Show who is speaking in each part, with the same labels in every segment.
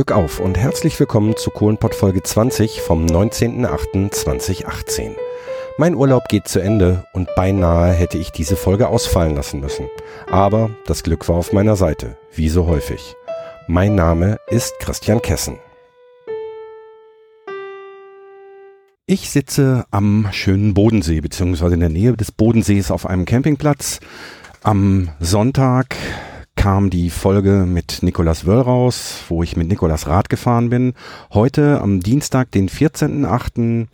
Speaker 1: Glück auf und herzlich willkommen zu Kohlenpott Folge 20 vom 19.08.2018. Mein Urlaub geht zu Ende und beinahe hätte ich diese Folge ausfallen lassen müssen. Aber das Glück war auf meiner Seite, wie so häufig. Mein Name ist Christian Kessen. Ich sitze am schönen Bodensee, beziehungsweise in der Nähe des Bodensees auf einem Campingplatz. Am Sonntag kam die Folge mit Nikolas Wöll raus, wo ich mit Nikolas Rad gefahren bin. Heute am Dienstag, den 14.8.,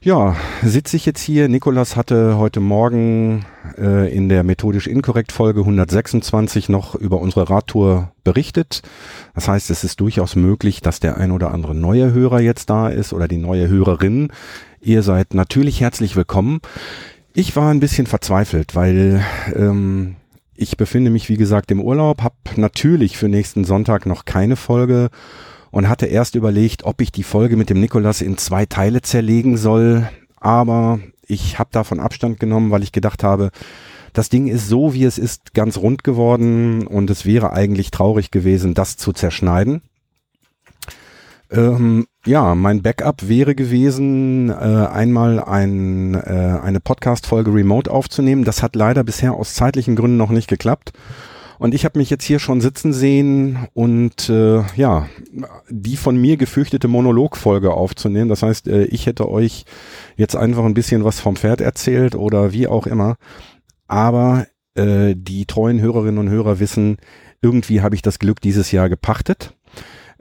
Speaker 1: ja, sitze ich jetzt hier. Nikolas hatte heute Morgen äh, in der methodisch inkorrekt Folge 126 noch über unsere Radtour berichtet. Das heißt, es ist durchaus möglich, dass der ein oder andere neue Hörer jetzt da ist oder die neue Hörerin. Ihr seid natürlich herzlich willkommen. Ich war ein bisschen verzweifelt, weil ähm, ich befinde mich, wie gesagt, im Urlaub, habe natürlich für nächsten Sonntag noch keine Folge und hatte erst überlegt, ob ich die Folge mit dem Nikolas in zwei Teile zerlegen soll, aber ich habe davon Abstand genommen, weil ich gedacht habe, das Ding ist so, wie es ist, ganz rund geworden und es wäre eigentlich traurig gewesen, das zu zerschneiden. Ähm, ja, mein Backup wäre gewesen, äh, einmal ein, äh, eine Podcast-Folge remote aufzunehmen. Das hat leider bisher aus zeitlichen Gründen noch nicht geklappt. Und ich habe mich jetzt hier schon sitzen sehen und äh, ja, die von mir gefürchtete Monologfolge aufzunehmen. Das heißt, äh, ich hätte euch jetzt einfach ein bisschen was vom Pferd erzählt oder wie auch immer. Aber äh, die treuen Hörerinnen und Hörer wissen, irgendwie habe ich das Glück dieses Jahr gepachtet.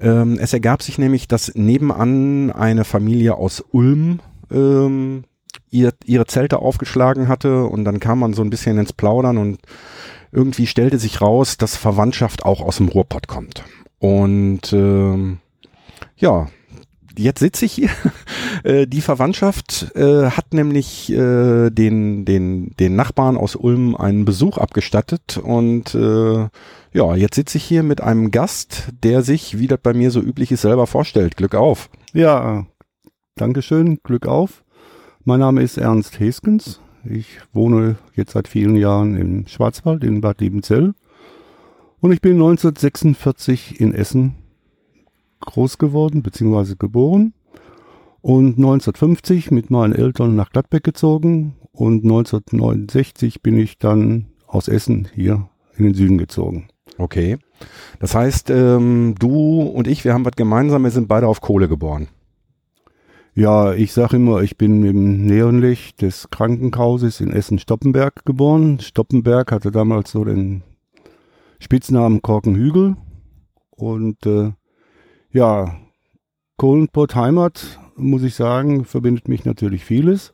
Speaker 1: Ähm, es ergab sich nämlich, dass nebenan eine Familie aus Ulm ähm, ihr, ihre Zelte aufgeschlagen hatte und dann kam man so ein bisschen ins Plaudern und irgendwie stellte sich raus, dass Verwandtschaft auch aus dem Ruhrpott kommt. Und ähm, ja, jetzt sitze ich hier. äh, die Verwandtschaft äh, hat nämlich äh, den, den, den Nachbarn aus Ulm einen Besuch abgestattet und äh, ja, jetzt sitze ich hier mit einem Gast, der sich, wie das bei mir so üblich ist, selber vorstellt. Glück auf.
Speaker 2: Ja, Dankeschön, Glück auf. Mein Name ist Ernst Heskens. Ich wohne jetzt seit vielen Jahren im Schwarzwald in Bad Liebenzell. Und ich bin 1946 in Essen groß geworden bzw. geboren und 1950 mit meinen Eltern nach Gladbeck gezogen und 1969 bin ich dann aus Essen hier in den Süden gezogen.
Speaker 1: Okay. Das heißt, ähm, du und ich, wir haben was gemeinsam, wir sind beide auf Kohle geboren.
Speaker 2: Ja, ich sage immer, ich bin im Neonlicht des Krankenhauses in Essen-Stoppenberg geboren. Stoppenberg hatte damals so den Spitznamen Korkenhügel. Und äh, ja, Kohlenpott Heimat, muss ich sagen, verbindet mich natürlich vieles.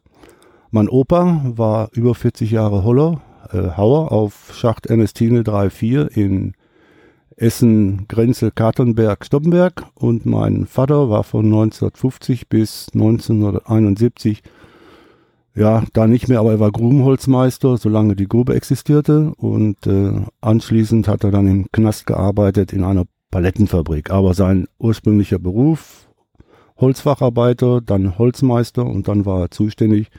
Speaker 2: Mein Opa war über 40 Jahre Holler, äh, Hauer auf Schacht Ernestine 3-4 in Essen, Grenze, Katernberg, Stoppenberg und mein Vater war von 1950 bis 1971 ja, da nicht mehr, aber er war Grubenholzmeister, solange die Grube existierte und äh, anschließend hat er dann im Knast gearbeitet in einer Palettenfabrik. Aber sein ursprünglicher Beruf, Holzfacharbeiter, dann Holzmeister und dann war er zuständig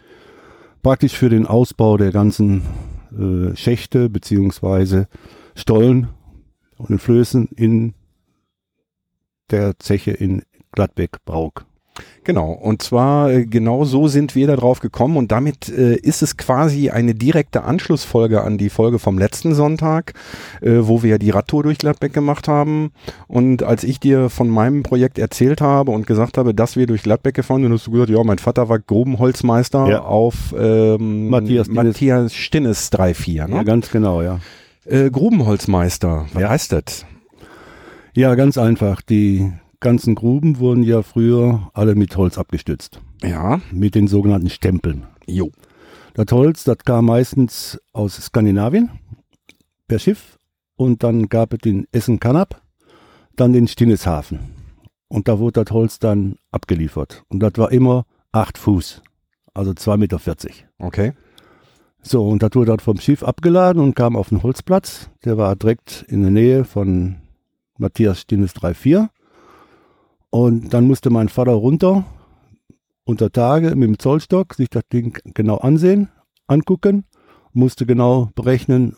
Speaker 2: praktisch für den Ausbau der ganzen äh, Schächte beziehungsweise Stollen und Flößen in der Zeche in Gladbeck-Brauk.
Speaker 1: Genau, und zwar äh, genau so sind wir da drauf gekommen und damit äh, ist es quasi eine direkte Anschlussfolge an die Folge vom letzten Sonntag, äh, wo wir die Radtour durch Gladbeck gemacht haben und als ich dir von meinem Projekt erzählt habe und gesagt habe, dass wir durch Gladbeck gefahren sind, hast du gesagt, ja, mein Vater war Grubenholzmeister ja. auf ähm, Matthias, Matthias Stinnes 3-4.
Speaker 2: Ne? Ja, ganz genau, ja.
Speaker 1: Äh, Grubenholzmeister, was ja. heißt das?
Speaker 2: Ja, ganz einfach. Die ganzen Gruben wurden ja früher alle mit Holz abgestützt.
Speaker 1: Ja.
Speaker 2: Mit den sogenannten Stempeln.
Speaker 1: Jo.
Speaker 2: Das Holz, das kam meistens aus Skandinavien per Schiff und dann gab es den Essen-Kanab, dann den Stinneshafen. Und da wurde das Holz dann abgeliefert. Und das war immer acht Fuß, also 2,40 Meter.
Speaker 1: Okay.
Speaker 2: So, und das wurde dort vom Schiff abgeladen und kam auf den Holzplatz. Der war direkt in der Nähe von Matthias Stinnes 3-4. Und dann musste mein Vater runter, unter Tage mit dem Zollstock, sich das Ding genau ansehen, angucken, musste genau berechnen,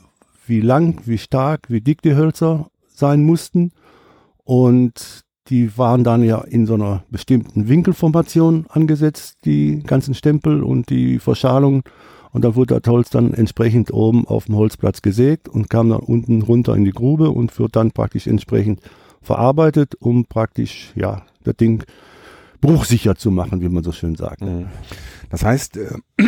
Speaker 2: wie lang, wie stark, wie dick die Hölzer sein mussten. Und die waren dann ja in so einer bestimmten Winkelformation angesetzt, die ganzen Stempel und die Verschalung. Und da wurde das Holz dann entsprechend oben auf dem Holzplatz gesägt und kam dann unten runter in die Grube und wird dann praktisch entsprechend verarbeitet, um praktisch, ja, das Ding bruchsicher zu machen, wie man so schön sagt. Mhm.
Speaker 1: Das heißt, äh,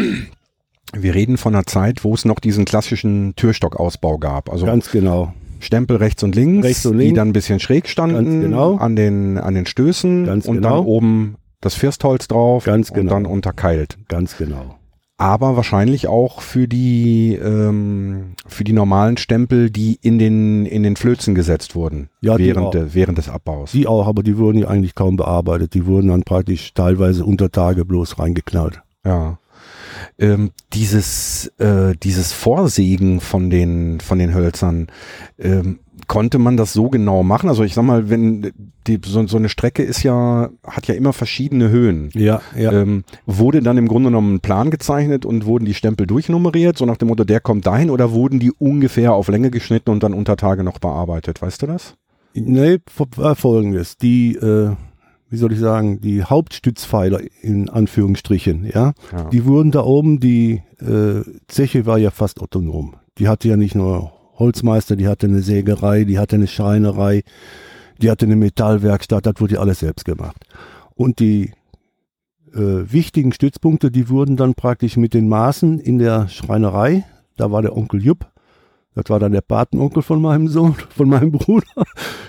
Speaker 1: wir reden von einer Zeit, wo es noch diesen klassischen Türstockausbau gab. Also
Speaker 2: Ganz genau.
Speaker 1: Stempel rechts und links,
Speaker 2: rechts und links.
Speaker 1: die dann ein bisschen schräg standen
Speaker 2: genau.
Speaker 1: an den an den Stößen
Speaker 2: Ganz
Speaker 1: und
Speaker 2: genau.
Speaker 1: dann oben das Firstholz drauf
Speaker 2: Ganz
Speaker 1: und
Speaker 2: genau.
Speaker 1: dann unterkeilt.
Speaker 2: Ganz genau.
Speaker 1: Aber wahrscheinlich auch für die ähm, für die normalen Stempel, die in den in den Flözen gesetzt wurden
Speaker 2: Ja,
Speaker 1: während de, während des Abbaus.
Speaker 2: Die auch, aber die wurden ja eigentlich kaum bearbeitet. Die wurden dann praktisch teilweise unter Tage bloß reingeknallt.
Speaker 1: Ja. Ähm, dieses, äh, dieses Vorsägen von den, von den Hölzern, ähm, konnte man das so genau machen? Also ich sag mal, wenn die, so, so eine Strecke ist ja, hat ja immer verschiedene Höhen.
Speaker 2: Ja, ja.
Speaker 1: Ähm, wurde dann im Grunde genommen ein Plan gezeichnet und wurden die Stempel durchnummeriert, so nach dem Motto, der kommt dahin, oder wurden die ungefähr auf Länge geschnitten und dann unter Tage noch bearbeitet? Weißt du das?
Speaker 2: Nee, war folgendes. Die, äh, wie soll ich sagen, die Hauptstützpfeiler in Anführungsstrichen, ja,
Speaker 1: Ja.
Speaker 2: die wurden da oben, die äh, Zeche war ja fast autonom. Die hatte ja nicht nur Holzmeister, die hatte eine Sägerei, die hatte eine Schreinerei, die hatte eine Metallwerkstatt, das wurde ja alles selbst gemacht. Und die äh, wichtigen Stützpunkte, die wurden dann praktisch mit den Maßen in der Schreinerei, da war der Onkel Jupp, das war dann der Patenonkel von meinem Sohn, von meinem Bruder.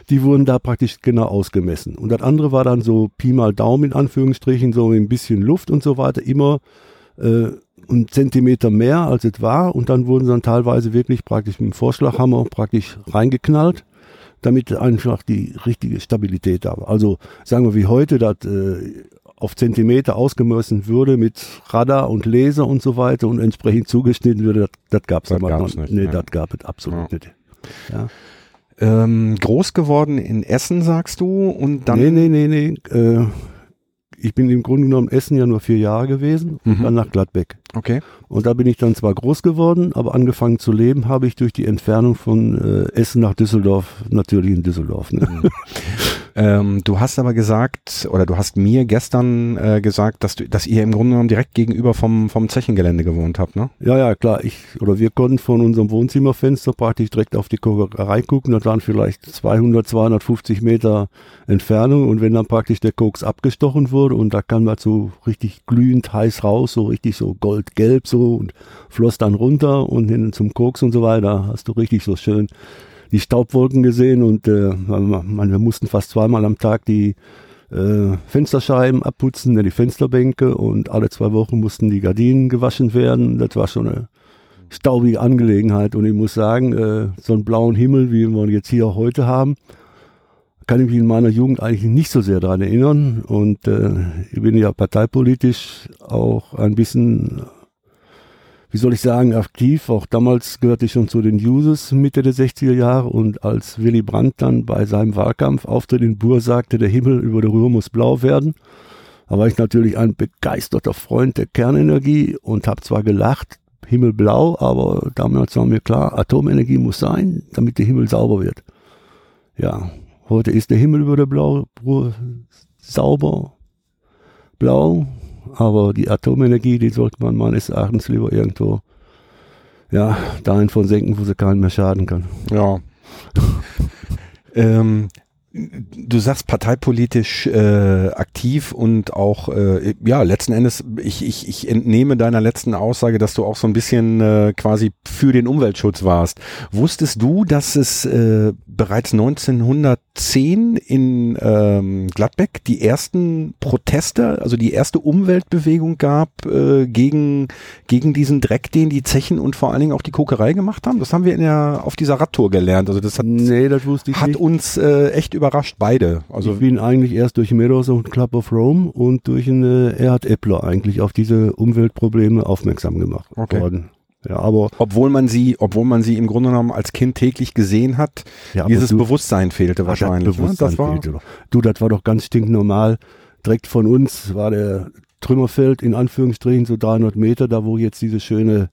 Speaker 2: Die wurden da praktisch genau ausgemessen. Und das andere war dann so Pi mal Daumen in Anführungsstrichen, so ein bisschen Luft und so weiter, immer äh, einen Zentimeter mehr als es war. Und dann wurden sie dann teilweise wirklich praktisch mit dem Vorschlaghammer praktisch reingeknallt, damit einfach die richtige Stabilität da war. Also sagen wir wie heute, dass äh, auf Zentimeter ausgemessen würde mit Radar und Laser und so weiter und entsprechend zugeschnitten würde, das, gab es
Speaker 1: gab's
Speaker 2: noch
Speaker 1: nicht,
Speaker 2: Nee,
Speaker 1: ja.
Speaker 2: das gab es absolut
Speaker 1: Ja.
Speaker 2: nicht. Ja.
Speaker 1: Ähm, groß geworden in Essen, sagst du, und dann.
Speaker 2: nee, nee, nee, nee. Äh, ich bin im Grunde genommen in Essen ja nur vier Jahre gewesen,
Speaker 1: Mhm.
Speaker 2: dann nach Gladbeck.
Speaker 1: Okay.
Speaker 2: Und da bin ich dann zwar groß geworden, aber angefangen zu leben habe ich durch die Entfernung von äh, Essen nach Düsseldorf, natürlich in Düsseldorf. Ne?
Speaker 1: Ähm, du hast aber gesagt, oder du hast mir gestern äh, gesagt, dass du, dass ihr im Grunde genommen direkt gegenüber vom, vom Zechengelände gewohnt habt, ne?
Speaker 2: Ja, ja, klar. Ich oder wir konnten von unserem Wohnzimmerfenster praktisch direkt auf die Kokerei gucken. Das waren vielleicht 200, 250 Meter Entfernung. Und wenn dann praktisch der Koks abgestochen wurde und da kam das so richtig glühend heiß raus, so richtig so goldgelb so und floss dann runter und hin zum Koks und so weiter, hast du richtig so schön die Staubwolken gesehen und äh, wir mussten fast zweimal am Tag die äh, Fensterscheiben abputzen, ne, die Fensterbänke und alle zwei Wochen mussten die Gardinen gewaschen werden. Das war schon eine staubige Angelegenheit und ich muss sagen, äh, so einen blauen Himmel, wie wir jetzt hier heute haben, kann ich mich in meiner Jugend eigentlich nicht so sehr daran erinnern und äh, ich bin ja parteipolitisch auch ein bisschen wie soll ich sagen, aktiv. Auch damals gehörte ich schon zu den Jusos Mitte der 60er Jahre und als Willy Brandt dann bei seinem Wahlkampfauftritt in Bur sagte, der Himmel über der Ruhr muss blau werden, da war ich natürlich ein begeisterter Freund der Kernenergie und habe zwar gelacht, Himmelblau, aber damals war mir klar, Atomenergie muss sein, damit der Himmel sauber wird. Ja, heute ist der Himmel über der Blau sauber, blau, aber die Atomenergie, die sollte man meines Erachtens lieber irgendwo ja, dahin von senken, wo sie keinen mehr schaden kann.
Speaker 1: Ja. ähm, du sagst parteipolitisch äh, aktiv und auch, äh, ja, letzten Endes, ich, ich, ich entnehme deiner letzten Aussage, dass du auch so ein bisschen äh, quasi für den Umweltschutz warst. Wusstest du, dass es äh, bereits 1910 in ähm, Gladbeck die ersten Proteste, also die erste Umweltbewegung gab äh, gegen, gegen diesen Dreck, den die Zechen und vor allen Dingen auch die Kokerei gemacht haben? Das haben wir in der, auf dieser Radtour gelernt. Also das hat,
Speaker 2: Nee, das wusste ich
Speaker 1: hat
Speaker 2: nicht.
Speaker 1: uns äh, echt überrascht, beide. Also
Speaker 2: ich bin eigentlich erst durch Meadows und Club of Rome und durch einen äh, Erhard Eppler eigentlich auf diese Umweltprobleme aufmerksam gemacht
Speaker 1: Okay.
Speaker 2: worden. Ja, aber,
Speaker 1: obwohl man sie, obwohl man sie im Grunde genommen als Kind täglich gesehen hat,
Speaker 2: ja,
Speaker 1: dieses
Speaker 2: du,
Speaker 1: Bewusstsein fehlte
Speaker 2: Ah,
Speaker 1: wahrscheinlich.
Speaker 2: Das
Speaker 1: ne?
Speaker 2: Bewusstsein
Speaker 1: Das war,
Speaker 2: fehlte doch. Du, das war doch ganz stinknormal. Direkt von uns war der Trümmerfeld in Anführungsstrichen so 300 Meter, da wo jetzt diese schöne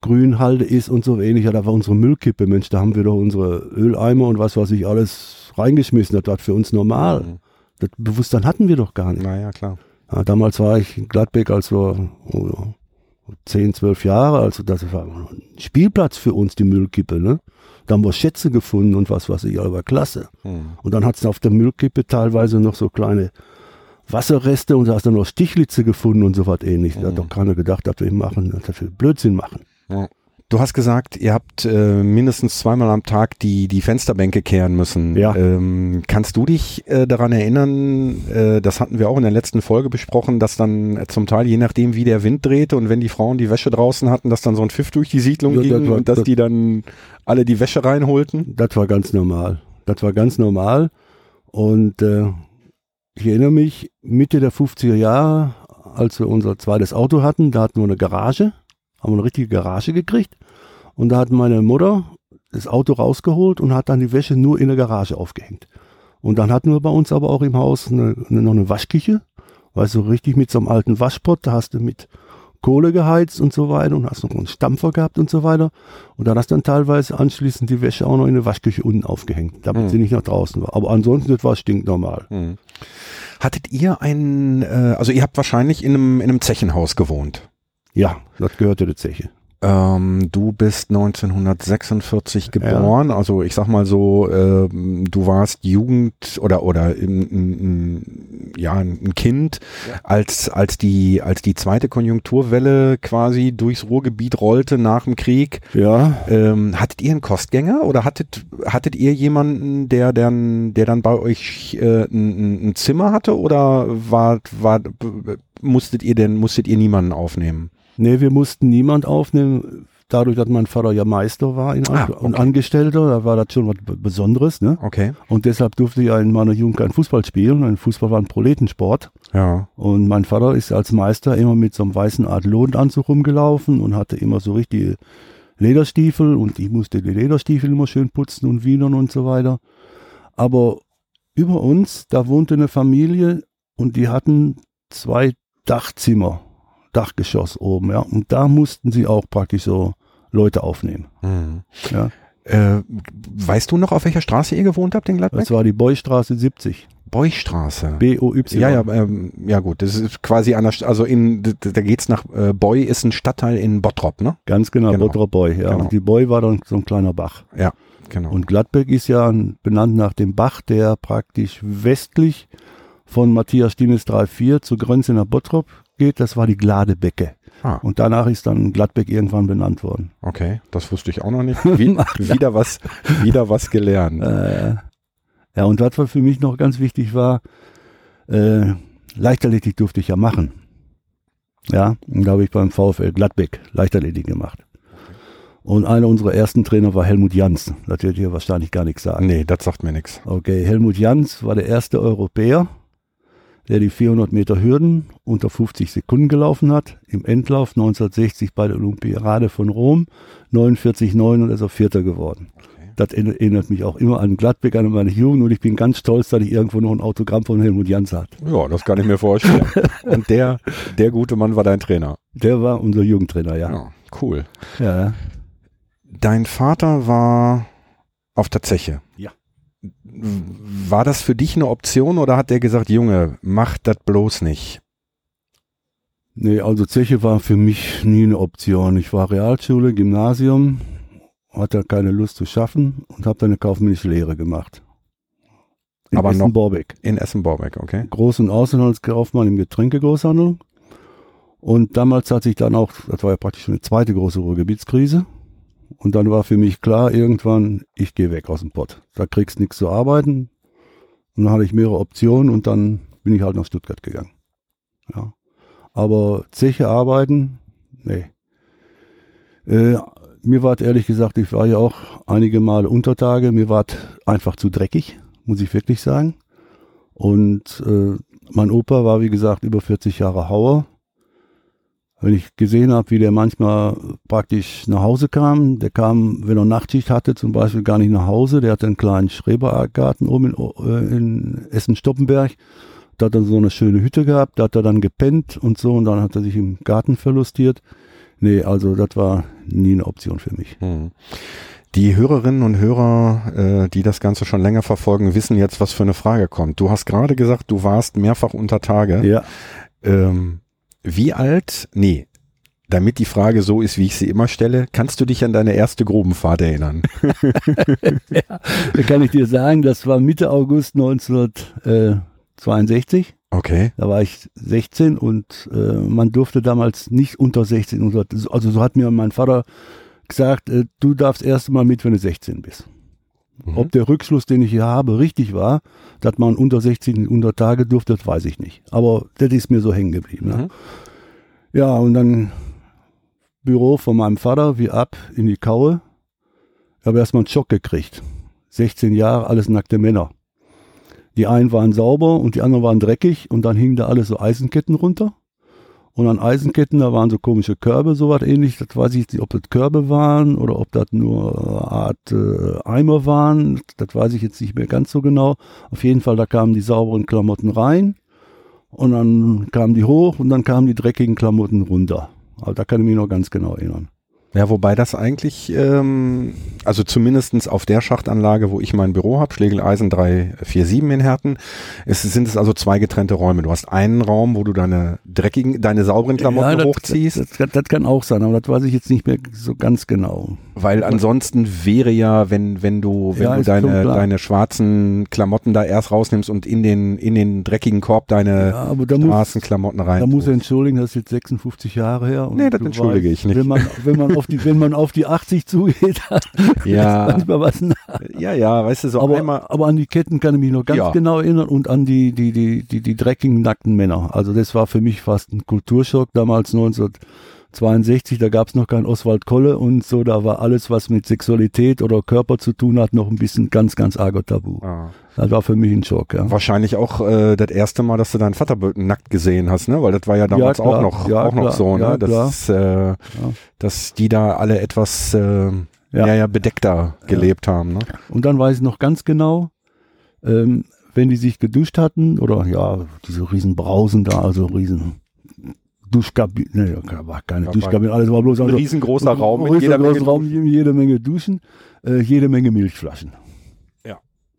Speaker 2: Grünhalde ist und so ähnlich. Ja, da war unsere Müllkippe, Mensch, da haben wir doch unsere Öleimer und was weiß ich alles reingeschmissen. Das war für uns normal.
Speaker 1: Mhm.
Speaker 2: Das Bewusstsein hatten wir doch gar nicht.
Speaker 1: Naja, klar.
Speaker 2: Ja, damals war ich in Gladbeck, als wir oh, 10, 12 Jahre, also das war ein Spielplatz für uns, die Müllkippe. Ne? Da haben wir Schätze gefunden und was weiß ich, aber klasse.
Speaker 1: Mhm.
Speaker 2: Und dann hat es auf der Müllkippe teilweise noch so kleine Wasserreste und da hast du noch Stichlitze gefunden und so was ähnliches. Da hat
Speaker 1: Mhm.
Speaker 2: doch keiner gedacht, dass wir machen, dass wir Blödsinn machen.
Speaker 1: Du hast gesagt, ihr habt äh, mindestens zweimal am Tag die, die Fensterbänke kehren müssen.
Speaker 2: Ja.
Speaker 1: Ähm, kannst du dich äh, daran erinnern, äh, das hatten wir auch in der letzten Folge besprochen, dass dann äh, zum Teil, je nachdem wie der Wind drehte und wenn die Frauen die Wäsche draußen hatten, dass dann so ein Pfiff durch die Siedlung
Speaker 2: Ja, das
Speaker 1: ging
Speaker 2: war-
Speaker 1: und dass
Speaker 2: das-
Speaker 1: die dann alle die Wäsche reinholten?
Speaker 2: Das war ganz normal. Das war ganz normal. Und äh, ich erinnere mich, Mitte der 50er Jahre, als wir unser zweites Auto hatten, da hatten wir eine Garage, haben wir eine richtige Garage gekriegt. Und da hat meine Mutter das Auto rausgeholt und hat dann die Wäsche nur in der Garage aufgehängt. Und dann hatten wir bei uns aber auch im Haus eine, eine, noch eine Waschküche, weißt du, richtig mit so einem alten Waschpott, da hast du mit Kohle geheizt und so weiter und hast noch einen Stampfer gehabt und so weiter. Und dann hast du dann teilweise anschließend die Wäsche auch noch in der Waschküche unten aufgehängt, damit
Speaker 1: Mhm.
Speaker 2: sie nicht nach draußen war. Aber ansonsten, das war stinknormal.
Speaker 1: Hm. Hattet ihr ein, äh, also ihr habt wahrscheinlich in einem, in einem Zechenhaus gewohnt.
Speaker 2: Ja, das gehörte der Zeche.
Speaker 1: Ähm, du bist 1946 geboren, also ich sag mal so, ähm, du warst Jugend oder oder ein, ein, ein, ja ein Kind, als als die als die zweite Konjunkturwelle quasi durchs Ruhrgebiet rollte nach dem Krieg.
Speaker 2: Ja,
Speaker 1: Ähm, hattet ihr einen Kostgänger oder hattet hattet ihr jemanden, der dann der dann bei euch äh, ein, ein Zimmer hatte oder war war musstet ihr denn musstet ihr niemanden aufnehmen?
Speaker 2: Nee, wir mussten niemand aufnehmen. Dadurch, dass mein Vater ja Meister war in
Speaker 1: Ah, okay.
Speaker 2: und Angestellter, da war das schon was Besonderes. Ne?
Speaker 1: Okay.
Speaker 2: Und deshalb durfte ich ja in meiner Jugend kein Fußball spielen. Ein Fußball war ein Proletensport.
Speaker 1: Ja.
Speaker 2: Und mein Vater ist als Meister immer mit so einem weißen Art Lohnanzug rumgelaufen und hatte immer so richtige Lederstiefel und ich musste die Lederstiefel immer schön putzen und wienern und so weiter. Aber über uns, da wohnte eine Familie und die hatten zwei Dachzimmer, Dachgeschoss oben, ja. Und da mussten sie auch praktisch so Leute aufnehmen.
Speaker 1: Mhm.
Speaker 2: Ja.
Speaker 1: Äh, weißt du noch, auf welcher Straße ihr gewohnt habt in Gladbeck?
Speaker 2: Das war die Beustraße 70.
Speaker 1: Beustraße.
Speaker 2: B-O-Y.
Speaker 1: Ja, ja, ähm, ja gut, das ist quasi an der, also in, da geht's nach, äh, Beu ist ein Stadtteil in Bottrop, ne?
Speaker 2: Ganz genau,
Speaker 1: Genau.
Speaker 2: Bottrop Boy. Ja.
Speaker 1: Genau.
Speaker 2: Und die Boy war dann so ein kleiner Bach.
Speaker 1: Genau.
Speaker 2: Und Gladbeck ist ja benannt nach dem Bach, der praktisch westlich von Matthias Stienes 3,4 zur Grenze nach Bottrop geht. Das war die Gladebecke.
Speaker 1: ah,
Speaker 2: Und danach ist dann Gladbeck irgendwann benannt worden.
Speaker 1: okay, das wusste ich auch noch nicht. Wie, wieder was, wieder was gelernt.
Speaker 2: Äh, ja, und was für mich noch ganz wichtig war, äh, Leichtathletik durfte ich ja machen. Ja, und da habe ich beim VfL Gladbeck Leichtathletik gemacht. Und einer unserer ersten Trainer war Helmut Jans. Das wird hier wahrscheinlich gar nichts sagen.
Speaker 1: Nee, das sagt mir nichts.
Speaker 2: Okay, Helmut Jans war der erste Europäer, der die 400 Meter Hürden unter 50 Sekunden gelaufen hat. Im Endlauf 1960 bei der Olympiade von Rom, 49,9 und ist er Vierter geworden. Das erinnert mich auch immer an Gladbeck, an meine Jugend und ich bin ganz stolz, dass ich irgendwo noch ein Autogramm von Helmut Jans hatte.
Speaker 1: Ja, das kann ich mir vorstellen. Und der, der gute Mann war dein Trainer.
Speaker 2: Der war unser Jugendtrainer, ja.
Speaker 1: Ja, cool.
Speaker 2: ja.
Speaker 1: Dein Vater war auf der Zeche.
Speaker 2: Ja.
Speaker 1: War das für dich eine Option oder hat der gesagt, Junge, mach das bloß nicht?
Speaker 2: Nee, also Zeche war für mich nie eine Option. Ich war Realschule, Gymnasium, hatte keine Lust zu schaffen und habe dann eine kaufmännische Lehre gemacht. In
Speaker 1: Aber noch-
Speaker 2: Essen-Borbeck.
Speaker 1: In Essen-Borbeck, okay?
Speaker 2: Groß- und Außenhandelskaufmann im Getränkegroßhandel. Und damals hat sich dann auch, das war ja praktisch eine zweite große Ruhrgebietskrise. Und dann war für mich klar, irgendwann, ich gehe weg aus dem Pott. Da kriegst nichts zu arbeiten. Und dann hatte ich mehrere Optionen und dann bin ich halt nach Stuttgart gegangen. Ja. Aber Zeche arbeiten, nee. Äh, mir war ehrlich gesagt, ich war ja auch einige Male Untertage, mir war einfach zu dreckig, muss ich wirklich sagen. Und äh, mein Opa war, wie gesagt, über 40 Jahre Hauer. Wenn ich gesehen habe, wie der manchmal praktisch nach Hause kam, der kam, wenn er Nachtschicht hatte, zum Beispiel gar nicht nach Hause, der hatte einen kleinen Schrebergarten oben in, äh, in Essen-Stoppenberg. Da hat er so eine schöne Hütte gehabt, da hat er dann gepennt und so und dann hat er sich im Garten verlustiert. Nee, also das war nie eine Option für mich.
Speaker 1: Hm. Die Hörerinnen und Hörer, äh, die das Ganze schon länger verfolgen, wissen jetzt, was für eine Frage kommt. Du hast gerade gesagt, du warst mehrfach unter Tage.
Speaker 2: Ja.
Speaker 1: Ähm, wie alt? Nee. Damit die Frage so ist, wie ich sie immer stelle, kannst du dich an deine erste Grubenfahrt erinnern?
Speaker 2: ja, da kann ich dir sagen, das war Mitte August 1962.
Speaker 1: Okay.
Speaker 2: Da war ich 16 und äh, man durfte damals nicht unter 16. Also so hat mir mein Vater gesagt, äh, du darfst erst mal mit, wenn du 16 bist. Mhm. Ob der Rückschluss, den ich hier habe, richtig war, dass man unter 16 unter Tage durfte, das weiß ich nicht. Aber das ist mir so hängen geblieben. Ne? Mhm. Ja, und dann Büro von meinem Vater, wie ab in die Kaue. Ich habe erstmal einen Schock gekriegt. 16 Jahre, alles nackte Männer. Die einen waren sauber und die anderen waren dreckig und dann hingen da alles so Eisenketten runter. Und an Eisenketten, da waren so komische Körbe, sowas ähnlich. Das weiß ich nicht, ob das Körbe waren oder ob das nur eine Art äh, Eimer waren. Das weiß ich jetzt nicht mehr ganz so genau. Auf jeden Fall, da kamen die sauberen Klamotten rein und dann kamen die hoch und dann kamen die dreckigen Klamotten runter. Also da kann ich mich noch ganz genau erinnern.
Speaker 1: Ja, wobei das eigentlich, ähm, also zumindestens auf der Schachtanlage, wo ich mein Büro habe, Schlegel-Eisen 347 in Herten, ist, sind es also zwei getrennte Räume. Du hast einen Raum, wo du deine dreckigen, deine sauberen Klamotten ja, das, hochziehst.
Speaker 2: Das, das, das, kann auch sein, aber das weiß ich jetzt nicht mehr so ganz genau.
Speaker 1: Weil ansonsten wäre ja, wenn, wenn du, wenn ja, du deine, deine schwarzen Klamotten da erst rausnimmst und in den, in den dreckigen Korb deine ja, Straßenklamotten rein.
Speaker 2: Da muss er entschuldigen, das ist jetzt 56 Jahre her.
Speaker 1: Und nee, das entschuldige weißt, ich nicht.
Speaker 2: Wenn man, wenn man auf die, wenn man auf die 80 zugeht,
Speaker 1: ja.
Speaker 2: manchmal was nach.
Speaker 1: Ja, ja, weißt du, so
Speaker 2: aber,
Speaker 1: einmal.
Speaker 2: Aber an die Ketten kann ich mich noch ganz ja. genau erinnern und an die, die, die, die, die dreckigen, nackten Männer. Also das war für mich fast ein Kulturschock damals 1962, da gab es noch kein Oswald Kolle und so, da war alles, was mit Sexualität oder Körper zu tun hat, noch ein bisschen ganz, ganz arger Tabu. Ah. Das war für mich ein Schock, ja.
Speaker 1: Wahrscheinlich auch äh, das erste Mal, dass du deinen Vater nackt gesehen hast, ne? Weil das war ja damals ja, auch noch, ja, auch klar. noch so, ne? Ja, dass, äh, dass die da alle etwas äh, ja. Ja, bedeckter gelebt haben. Ne?
Speaker 2: Und dann weiß ich noch ganz genau, ähm, wenn die sich geduscht hatten, oder ja, diese riesen Brausen da, also riesen Duschkabine, ne, war keine ja, Duschkabine, alles war bloß
Speaker 1: ein also, riesengroßer Raum
Speaker 2: mit jeder Menge, Raum, jede Menge Duschen, äh, jede Menge Milchflaschen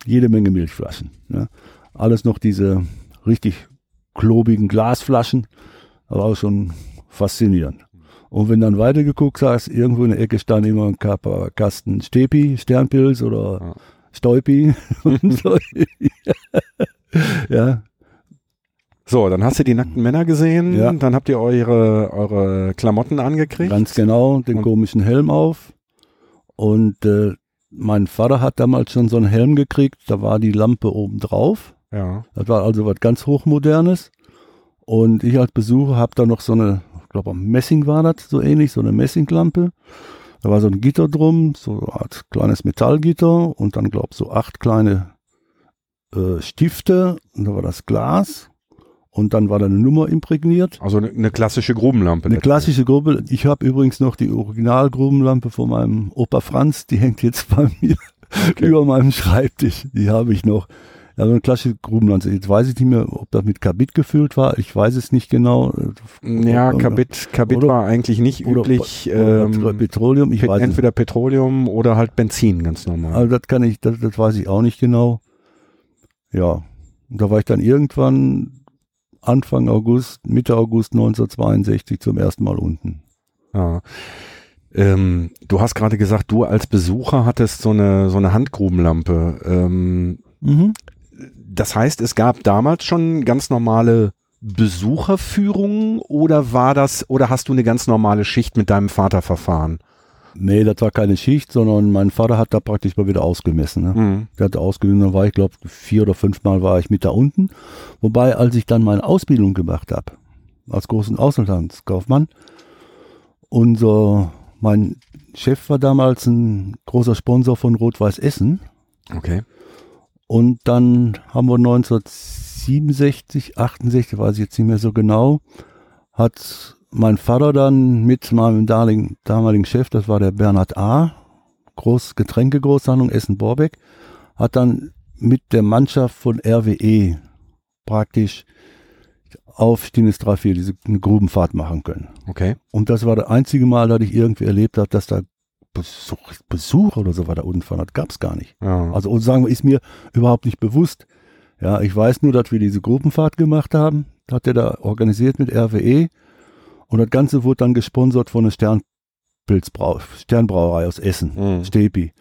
Speaker 2: jede Menge Milchflaschen. Ne? Alles noch diese richtig klobigen Glasflaschen, aber auch schon faszinierend. Und wenn dann weitergeguckt hast, irgendwo in der Ecke stand immer ein Kasten Stepi, Sternpilz oder ja. Stolpi und so. ja.
Speaker 1: So, dann hast du die nackten Männer gesehen, ja. dann habt ihr eure, eure Klamotten angekriegt.
Speaker 2: Ganz genau, den und komischen Helm auf. Und äh, mein Vater hat damals schon so einen Helm gekriegt, da war die Lampe oben drauf.
Speaker 1: Ja.
Speaker 2: Das war also was ganz Hochmodernes. Und ich als Besucher habe da noch so eine, ich glaube Messing war das, so ähnlich, so eine Messinglampe. Da war so ein Gitter drum, so eine Art kleines Metallgitter und dann glaube ich so acht kleine äh, Stifte und da war das Glas und dann war da eine Nummer imprägniert.
Speaker 1: Also eine, eine klassische Grubenlampe.
Speaker 2: Eine klassische Gruppe. Ich habe übrigens noch die Originalgrubenlampe von meinem Opa Franz, die hängt jetzt bei mir okay. über meinem Schreibtisch. Die habe ich noch. Ja, so eine klassische Grubenlampe. Jetzt weiß ich nicht mehr, ob das mit Kabit gefüllt war. Ich weiß es nicht genau.
Speaker 1: Ja, Kabit, Kabit oder, war eigentlich nicht oder, üblich.
Speaker 2: Oder, ähm, Petroleum, ich weiß
Speaker 1: Entweder nicht. Petroleum oder halt Benzin, ganz normal.
Speaker 2: Also das kann ich, das, das weiß ich auch nicht genau. Ja, da war ich dann irgendwann Anfang August, Mitte August 1962 zum ersten Mal unten.
Speaker 1: Ja. Ähm, du hast gerade gesagt, du als Besucher hattest so eine, so eine Handgrubenlampe. Ähm, mhm. Das heißt, es gab damals schon ganz normale Besucherführungen oder war das, oder hast du eine ganz normale Schicht mit deinem Vater verfahren?
Speaker 2: Nee, das war keine Schicht, sondern mein Vater hat da praktisch mal wieder ausgemessen. Ne? Mhm. Der hat ausgemessen, dann war ich glaube vier oder fünf Mal war ich mit da unten. Wobei, als ich dann meine Ausbildung gemacht habe, als großen Auslandskaufmann, unser, mein Chef war damals ein großer Sponsor von Rot-Weiß Essen.
Speaker 1: Okay.
Speaker 2: Und dann haben wir 1967, 68, weiß ich jetzt nicht mehr so genau, hat mein Vater dann mit meinem damaligen Chef, das war der Bernhard A., Groß Getränkegroßhandlung Essen-Borbeck, hat dann mit der Mannschaft von RWE praktisch auf Stinnes 3-4 diese eine Grubenfahrt machen können.
Speaker 1: Okay.
Speaker 2: Und das war das einzige Mal, dass ich irgendwie erlebt habe, dass da Besuch, Besuch oder so weiter unten fahren. Das gab es gar nicht.
Speaker 1: Ja.
Speaker 2: Also und sagen wir, ist mir überhaupt nicht bewusst. Ja, ich weiß nur, dass wir diese Gruppenfahrt gemacht haben. Hat er da organisiert mit RWE. Und das Ganze wurde dann gesponsert von einer Sternpilzbrau Sternbrauerei aus Essen,
Speaker 1: Mhm.
Speaker 2: Stepi.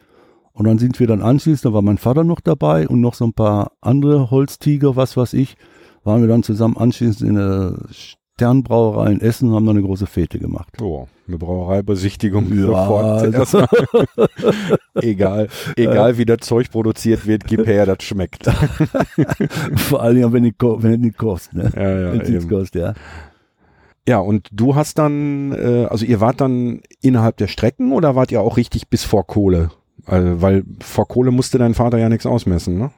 Speaker 2: Und dann sind wir dann anschließend, da war mein Vater noch dabei und noch so ein paar andere Holztiger, was weiß ich, waren wir dann zusammen anschließend in der Sternbrauerei in Essen und haben dann eine große Fete gemacht.
Speaker 1: Oh, eine Brauereibesichtigung
Speaker 2: Ja,
Speaker 1: sofort.
Speaker 2: also-
Speaker 1: egal, egal wie das Zeug produziert wird, gib her, das schmeckt.
Speaker 2: Vor allem, wenn es nicht kostet, ne?
Speaker 1: Ja, ja,
Speaker 2: wenn es nichts
Speaker 1: eben.
Speaker 2: kostet, ja.
Speaker 1: Ja, und du hast dann, äh, also ihr wart dann innerhalb der Strecken oder wart ihr auch richtig bis vor Kohle? Also, weil vor Kohle musste dein Vater ja nichts ausmessen, ne?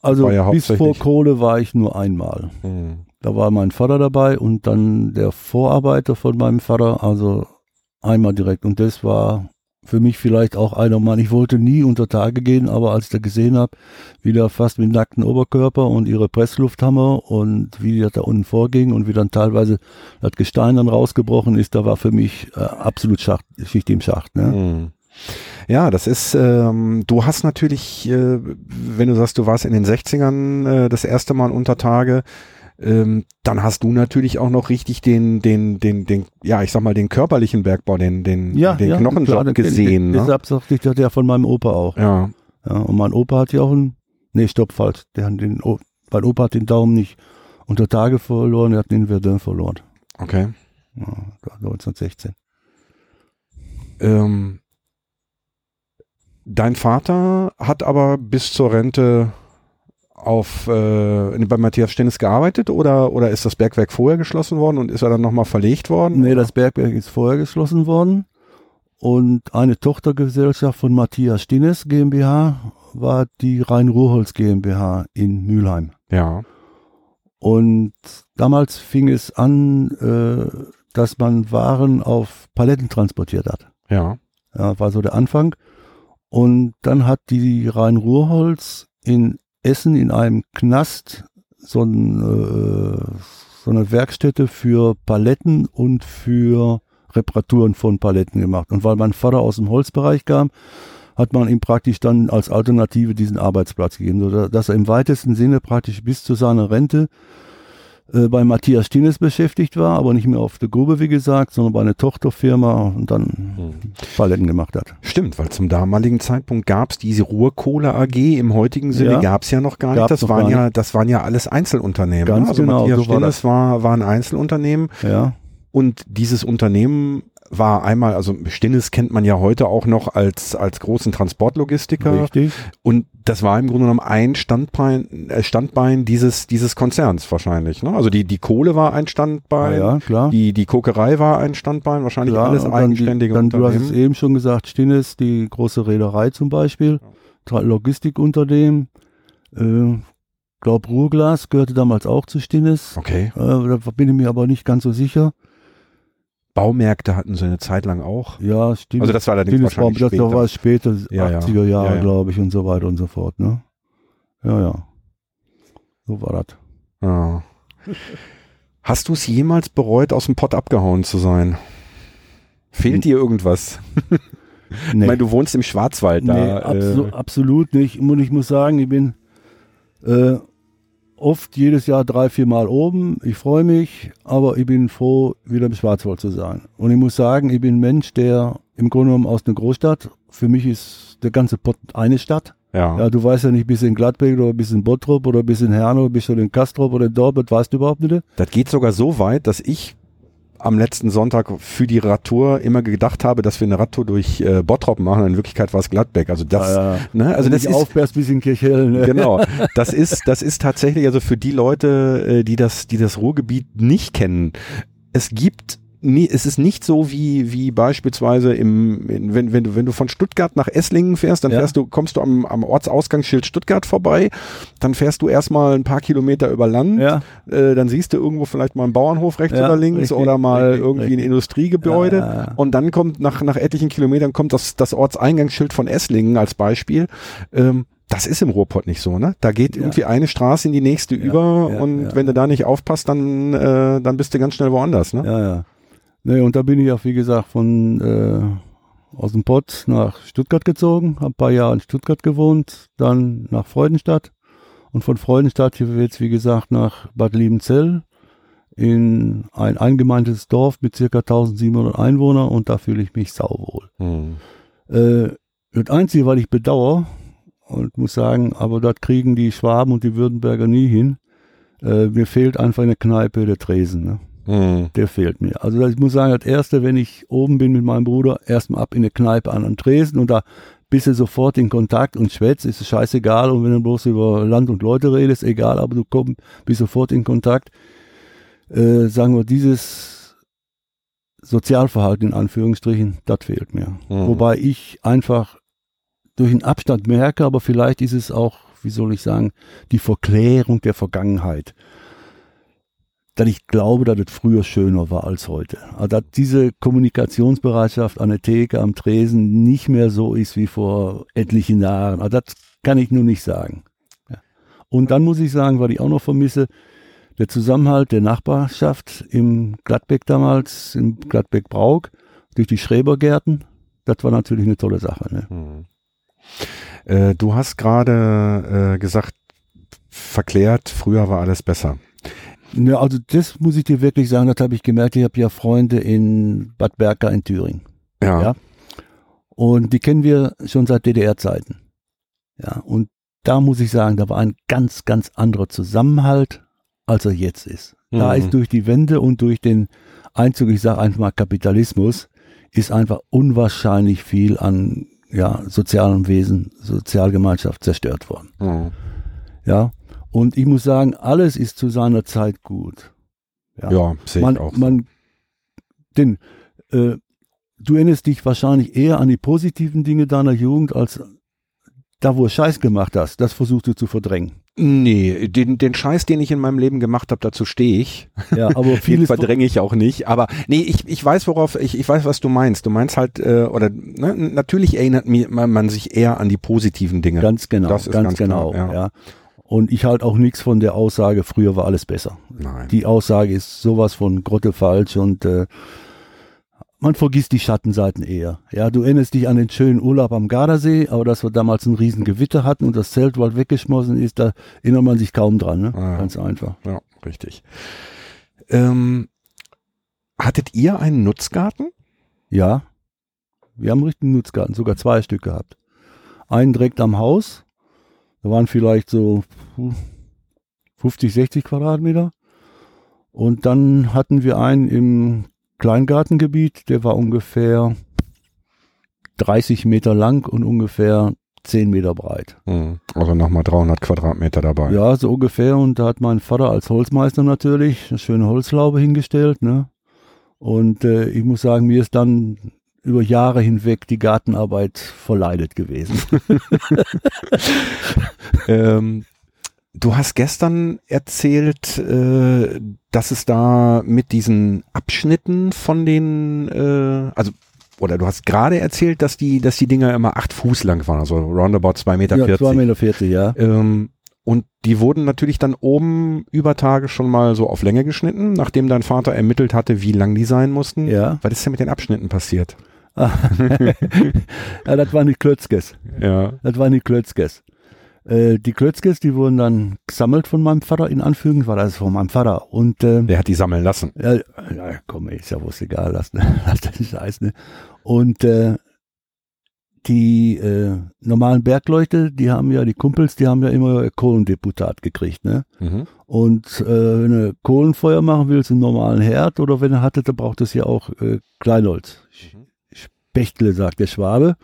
Speaker 2: Also
Speaker 1: ja
Speaker 2: bis vor Kohle war ich nur einmal. Da war mein Vater dabei und dann der Vorarbeiter von meinem Vater, also einmal direkt. Und das war für mich vielleicht auch einer Mann. Ich wollte nie unter Tage gehen, aber als ich da gesehen habe, wie da fast mit nackten Oberkörper und ihre Presslufthammer und wie das da unten vorging und wie dann teilweise das Gestein dann rausgebrochen ist, da war für mich äh, absolut Schacht, Schicht im Schacht. Ne?
Speaker 1: Mhm. Ja, das ist, ähm, du hast natürlich, äh, wenn du sagst, du warst in den 60ern äh, das erste Mal unter Tage, ähm, dann hast du natürlich auch noch richtig den, den, den, den, ja, ich sag mal, den körperlichen Bergbau, den, den, den Knochenjob
Speaker 2: klar, den-
Speaker 1: gesehen.
Speaker 2: Den,
Speaker 1: ne?
Speaker 2: Deshalb sagte ich das ja von meinem Opa auch.
Speaker 1: Ja,
Speaker 2: Ja, und mein Opa hat ja auch einen, nee, stopp, falsch. Der hat den, mein Opa hat den Daumen nicht unter Tage verloren, er hat den Verdun verloren.
Speaker 1: okay.
Speaker 2: Ja, 1916.
Speaker 1: Ähm, dein Vater hat aber bis zur Rente auf äh, bei Matthias Stennis gearbeitet oder oder ist das Bergwerk vorher geschlossen worden und ist er dann nochmal verlegt worden?
Speaker 2: Nee, das Bergwerk ist vorher geschlossen worden. Und eine Tochtergesellschaft von Matthias Stinnes GmbH war die Rhein-Ruhrholz GmbH in Mülheim.
Speaker 1: Ja.
Speaker 2: Und damals fing es an, äh, dass man Waren auf Paletten transportiert hat.
Speaker 1: Ja.
Speaker 2: Ja, war so der Anfang. Und dann hat die Rhein-Ruhrholz in Essen in einem Knast so, ein, äh, so eine Werkstätte für Paletten und für Reparaturen von Paletten gemacht. Und weil mein Vater aus dem Holzbereich kam, hat man ihm praktisch dann als Alternative diesen Arbeitsplatz gegeben, so dass er im weitesten Sinne praktisch bis zu seiner Rente äh, bei Matthias Stinnes beschäftigt war, aber nicht mehr auf der Grube, wie gesagt, sondern bei einer Tochterfirma und dann Paletten gemacht hat.
Speaker 1: Stimmt, weil zum damaligen Zeitpunkt gab es diese Ruhrkohle AG im heutigen Sinne
Speaker 2: Ja.
Speaker 1: gab es ja noch gar nicht. Das waren
Speaker 2: gar
Speaker 1: ja, das waren ja alles Einzelunternehmen.
Speaker 2: Ganz
Speaker 1: ne? also
Speaker 2: genau,
Speaker 1: Matthias
Speaker 2: so war
Speaker 1: Stinnes war, war ein Einzelunternehmen
Speaker 2: Ja,
Speaker 1: und dieses Unternehmen war einmal, also Stinnes kennt man ja heute auch noch als, als großen Transportlogistiker.
Speaker 2: richtig.
Speaker 1: Und das war im Grunde genommen ein Standbein, äh, Standbein dieses, dieses Konzerns wahrscheinlich. Ne? Also die, die Kohle war ein Standbein,
Speaker 2: ja klar.
Speaker 1: die, die Kokerei war ein Standbein, wahrscheinlich
Speaker 2: Klar,
Speaker 1: alles
Speaker 2: dann
Speaker 1: eigenständige
Speaker 2: die, dann, Du hast es eben schon gesagt, Stinnes, die große Reederei zum Beispiel, Logistikunternehmen. Äh, glaub Ruhrglas gehörte damals auch zu Stinnes.
Speaker 1: Okay.
Speaker 2: Äh, da bin ich mir aber nicht ganz so sicher.
Speaker 1: Baumärkte hatten sie eine Zeit lang auch.
Speaker 2: Ja, Stinnes,
Speaker 1: Also das war allerdings
Speaker 2: Stinnes
Speaker 1: wahrscheinlich
Speaker 2: das
Speaker 1: später.
Speaker 2: war später,
Speaker 1: Ja, ja.
Speaker 2: 80er Jahre,
Speaker 1: Ja,
Speaker 2: glaube ich, und so weiter und so fort. Ne? Ja, ja. So war das.
Speaker 1: Ja. Hast du es jemals bereut, aus dem Pott abgehauen zu sein? Fehlt dir irgendwas? Ich meine, du wohnst im Schwarzwald da.
Speaker 2: Nee, abso
Speaker 1: äh,
Speaker 2: absolut nicht. Und ich muss sagen, ich bin äh, oft jedes Jahr drei, vier Mal oben. Ich freue mich, aber ich bin froh, wieder im Schwarzwald zu sein. Und ich muss sagen, ich bin ein Mensch, der im Grunde genommen aus einer Großstadt, für mich ist der ganze Pott eine Stadt.
Speaker 1: ja.
Speaker 2: Ja, du weißt ja nicht, bis in Gladbeck oder bis in Bottrop oder bis in Herne oder bis du in Kastrop oder in Dortmund, weißt du überhaupt nicht.
Speaker 1: Das geht sogar so weit, dass ich am letzten Sonntag für die Radtour immer gedacht habe, dass wir eine Radtour durch äh, Bottrop machen. In Wirklichkeit war es Gladbeck. Also das,
Speaker 2: Ja, ja.
Speaker 1: ne, also
Speaker 2: Wenn
Speaker 1: das ist
Speaker 2: bis in Kirchhellen. Ne?
Speaker 1: genau. Das ist, das ist tatsächlich also für die Leute, äh, die das, die das Ruhrgebiet nicht kennen. Es gibt nie, es ist nicht so wie, wie beispielsweise im, in, wenn, wenn du, wenn du von Stuttgart nach Esslingen fährst, dann
Speaker 2: Ja.
Speaker 1: fährst du, kommst du am, am Ortsausgangsschild Stuttgart vorbei, dann fährst du erstmal ein paar Kilometer über Land,
Speaker 2: Ja,
Speaker 1: äh, dann siehst du irgendwo vielleicht mal einen Bauernhof rechts
Speaker 2: Ja,
Speaker 1: oder links
Speaker 2: richtig,
Speaker 1: oder mal
Speaker 2: richtig,
Speaker 1: irgendwie ein
Speaker 2: richtig.
Speaker 1: Industriegebäude.
Speaker 2: Ja, ja.
Speaker 1: Und dann kommt nach, nach etlichen Kilometern kommt das, das Ortseingangsschild von Esslingen als Beispiel. Ähm, Das ist im Ruhrpott nicht so, ne? Da geht
Speaker 2: Ja.
Speaker 1: irgendwie eine Straße in die nächste
Speaker 2: Ja,
Speaker 1: über
Speaker 2: ja,
Speaker 1: und wenn du da nicht aufpasst, dann, äh, dann bist du ganz schnell woanders, ne?
Speaker 2: Ja, ja. Nee, und da bin ich auch, wie gesagt, von äh, aus dem Pott nach Stuttgart gezogen, habe ein paar Jahre in Stuttgart gewohnt, dann nach Freudenstadt und von Freudenstadt hier jetzt, wie gesagt, nach Bad Liebenzell in ein eingemeindetes Dorf mit circa 1700 Einwohnern und da fühle ich mich sauwohl.
Speaker 1: Hm.
Speaker 2: Äh, das Einzige, was ich bedauere, und muss sagen, aber das kriegen die Schwaben und die Württemberger nie hin, äh, mir fehlt einfach in der Kneipe der Tresen. Ne?
Speaker 1: Hm.
Speaker 2: Der fehlt mir. Also ich muss sagen, das Erste, wenn ich oben bin mit meinem Bruder, erstmal ab in eine Kneipe an den Tresen und da bist du sofort in Kontakt und schwätzt, ist es scheißegal. Und wenn du bloß über Land und Leute redest, egal, aber du komm, bist sofort in Kontakt. Äh, sagen wir, dieses Sozialverhalten in Anführungsstrichen, das fehlt mir.
Speaker 1: Mhm.
Speaker 2: Wobei ich einfach durch den Abstand merke, aber vielleicht ist es auch, wie soll ich sagen, die Verklärung der Vergangenheit dass ich glaube, dass es früher schöner war als heute. Also dass diese Kommunikationsbereitschaft an der Theke am Tresen nicht mehr so ist wie vor etlichen Jahren. Also das kann ich nur nicht sagen. Ja. Und dann muss ich sagen, was ich auch noch vermisse, der Zusammenhalt der Nachbarschaft im Gladbeck damals, im Gladbeck-Brauk, durch die Schrebergärten, das war natürlich eine tolle Sache. Ne?
Speaker 1: Hm. Äh, du hast gerade äh, gesagt, verklärt, früher war alles besser.
Speaker 2: Ne, also das muss ich dir wirklich sagen, das habe ich gemerkt. Ich habe ja Freunde in Bad Berka in Thüringen.
Speaker 1: Ja.
Speaker 2: Ja. Und die kennen wir schon seit DDR-Zeiten. Ja, und da muss ich sagen, da war ein ganz, ganz anderer Zusammenhalt, als er jetzt ist. Da
Speaker 1: Mhm.
Speaker 2: ist durch die Wende und durch den Einzug, ich sage einfach mal Kapitalismus, ist einfach unwahrscheinlich viel an ja, sozialem Wesen, Sozialgemeinschaft zerstört worden.
Speaker 1: Hm.
Speaker 2: Ja, und ich muss sagen, alles ist zu seiner Zeit gut. Ja,
Speaker 1: Ja, sehe ich auch.
Speaker 2: man, denn äh, du erinnerst dich wahrscheinlich eher an die positiven Dinge deiner Jugend als da, wo du Scheiß gemacht hast. Das versuchst du zu verdrängen.
Speaker 1: Nee, den, den Scheiß, den ich in meinem Leben gemacht habe, dazu stehe ich.
Speaker 2: Ja, aber
Speaker 1: Viel
Speaker 2: vieles
Speaker 1: verdränge ich auch nicht. Aber nee, ich, ich weiß, worauf, ich, ich weiß, was du meinst. Du meinst halt, äh, oder ne, natürlich erinnert mir, man, man sich eher an die positiven Dinge.
Speaker 2: ganz genau,
Speaker 1: Das ist
Speaker 2: ganz,
Speaker 1: ganz
Speaker 2: genau.
Speaker 1: klar, ja.
Speaker 2: ja. Und ich halte auch nichts von der Aussage, früher war alles besser.
Speaker 1: Nein.
Speaker 2: Die Aussage ist sowas von grottefalsch und äh, man vergisst die Schattenseiten eher. Ja, du erinnerst dich an den schönen Urlaub am Gardasee, aber dass wir damals ein riesen Gewitter hatten und das Zelt bald weggeschmissen ist, da erinnert man sich kaum dran. Ne?
Speaker 1: Ah, ja.
Speaker 2: Ganz einfach.
Speaker 1: Ja, richtig. Ähm, hattet ihr einen Nutzgarten?
Speaker 2: Ja, wir haben einen richtigen Nutzgarten, sogar zwei Stück gehabt. Einen direkt am Haus, da waren vielleicht so puh, 50, 60 Quadratmeter. Und dann hatten wir einen im Kleingartengebiet, der war ungefähr 30 Meter lang und ungefähr 10 Meter breit.
Speaker 1: Hm. Also nochmal 300 Quadratmeter dabei.
Speaker 2: Ja, so ungefähr. Und da hat mein Vater als Holzmeister natürlich eine schöne Holzlaube hingestellt. Ne? Und äh, ich muss sagen, mir ist dann über Jahre hinweg die Gartenarbeit verleidet gewesen.
Speaker 1: Ähm, du hast gestern erzählt, äh, dass es da mit diesen Abschnitten von den, äh, also oder du hast gerade erzählt, dass die, dass die Dinger immer acht Fuß lang waren, also roundabout zwei Meter.
Speaker 2: ja,
Speaker 1: 40.
Speaker 2: 2,40 Meter, 40, ja.
Speaker 1: Ähm, und die wurden natürlich dann oben über Tage schon mal so auf Länge geschnitten, nachdem dein Vater ermittelt hatte, wie lang die sein mussten.
Speaker 2: Ja.
Speaker 1: Was ist denn mit den Abschnitten passiert?
Speaker 2: ja, das waren die Klötzkes.
Speaker 1: Ja.
Speaker 2: Das waren die Klötzkes. Äh, die Klötzkes, die wurden dann gesammelt von meinem Vater, in Anführungszeichen, war das von meinem Vater. Und äh,
Speaker 1: Der hat die sammeln lassen.
Speaker 2: Ja, ja komm, ist ja wohl egal, lass, lass den Scheiß, ne? Und äh, die äh, normalen Bergleute, die haben ja, die Kumpels, die haben ja immer Kohlendeputat gekriegt, ne?
Speaker 1: Mhm.
Speaker 2: Und äh, wenn du Kohlenfeuer machen willst, einen normalen Herd, oder wenn er hatte, dann braucht es ja auch äh, Kleinholz.
Speaker 1: Mhm.
Speaker 2: Spechtle, sagt der Schwabe.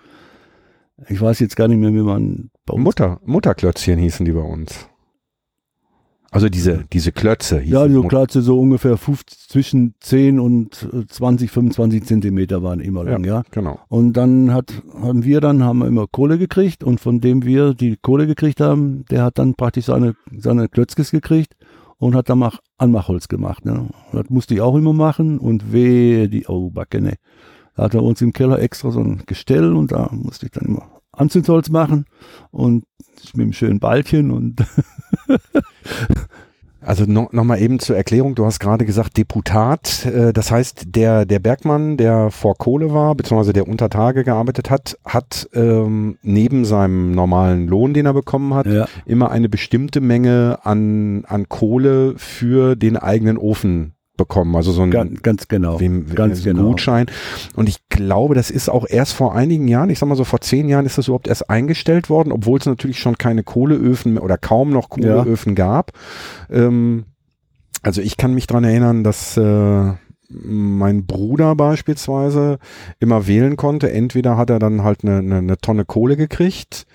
Speaker 2: Ich weiß jetzt gar nicht mehr, wie man bei uns
Speaker 1: Mutter, Mutterklötzchen hießen die bei uns. Also diese, diese Klötze hießen
Speaker 2: Ja,
Speaker 1: Mut-
Speaker 2: Klötze so ungefähr 50, zwischen 10 und äh, 20, 25 Zentimeter waren immer lang, ja.
Speaker 1: Genau.
Speaker 2: Und dann hat, haben wir dann, haben wir immer Kohle gekriegt und von dem wir die Kohle gekriegt haben, der hat dann praktisch seine, seine Klötzkes gekriegt und hat dann mach, Anmachholz gemacht. Ne? Das musste ich auch immer machen und weh, die, oh Backe, ne. Da hat er uns im Keller extra so ein Gestell und da musste ich dann immer Anzündholz machen und mit einem schönen Ballchen und
Speaker 1: Also no, nochmal eben zur Erklärung, du hast gerade gesagt Deputat, äh, das heißt der, der Bergmann, der vor Kohle war, beziehungsweise der unter Tage gearbeitet hat, hat ähm, neben seinem normalen Lohn, den er bekommen hat,
Speaker 2: ja.
Speaker 1: immer eine bestimmte Menge an, an Kohle für den eigenen Ofen bekommen. Also so ein
Speaker 2: ganz, ganz genau.
Speaker 1: Wem,
Speaker 2: ganz
Speaker 1: so ein
Speaker 2: genau.
Speaker 1: Gutschein. Und ich glaube, das ist auch erst vor einigen Jahren, ich sag mal so vor zehn Jahren ist das überhaupt erst eingestellt worden, obwohl es natürlich schon keine Kohleöfen oder kaum noch Kohleöfen gab. Ähm, also ich kann mich dran erinnern, dass äh, mein Bruder beispielsweise immer wählen konnte. Entweder hat er dann halt eine, eine, eine Tonne Kohle gekriegt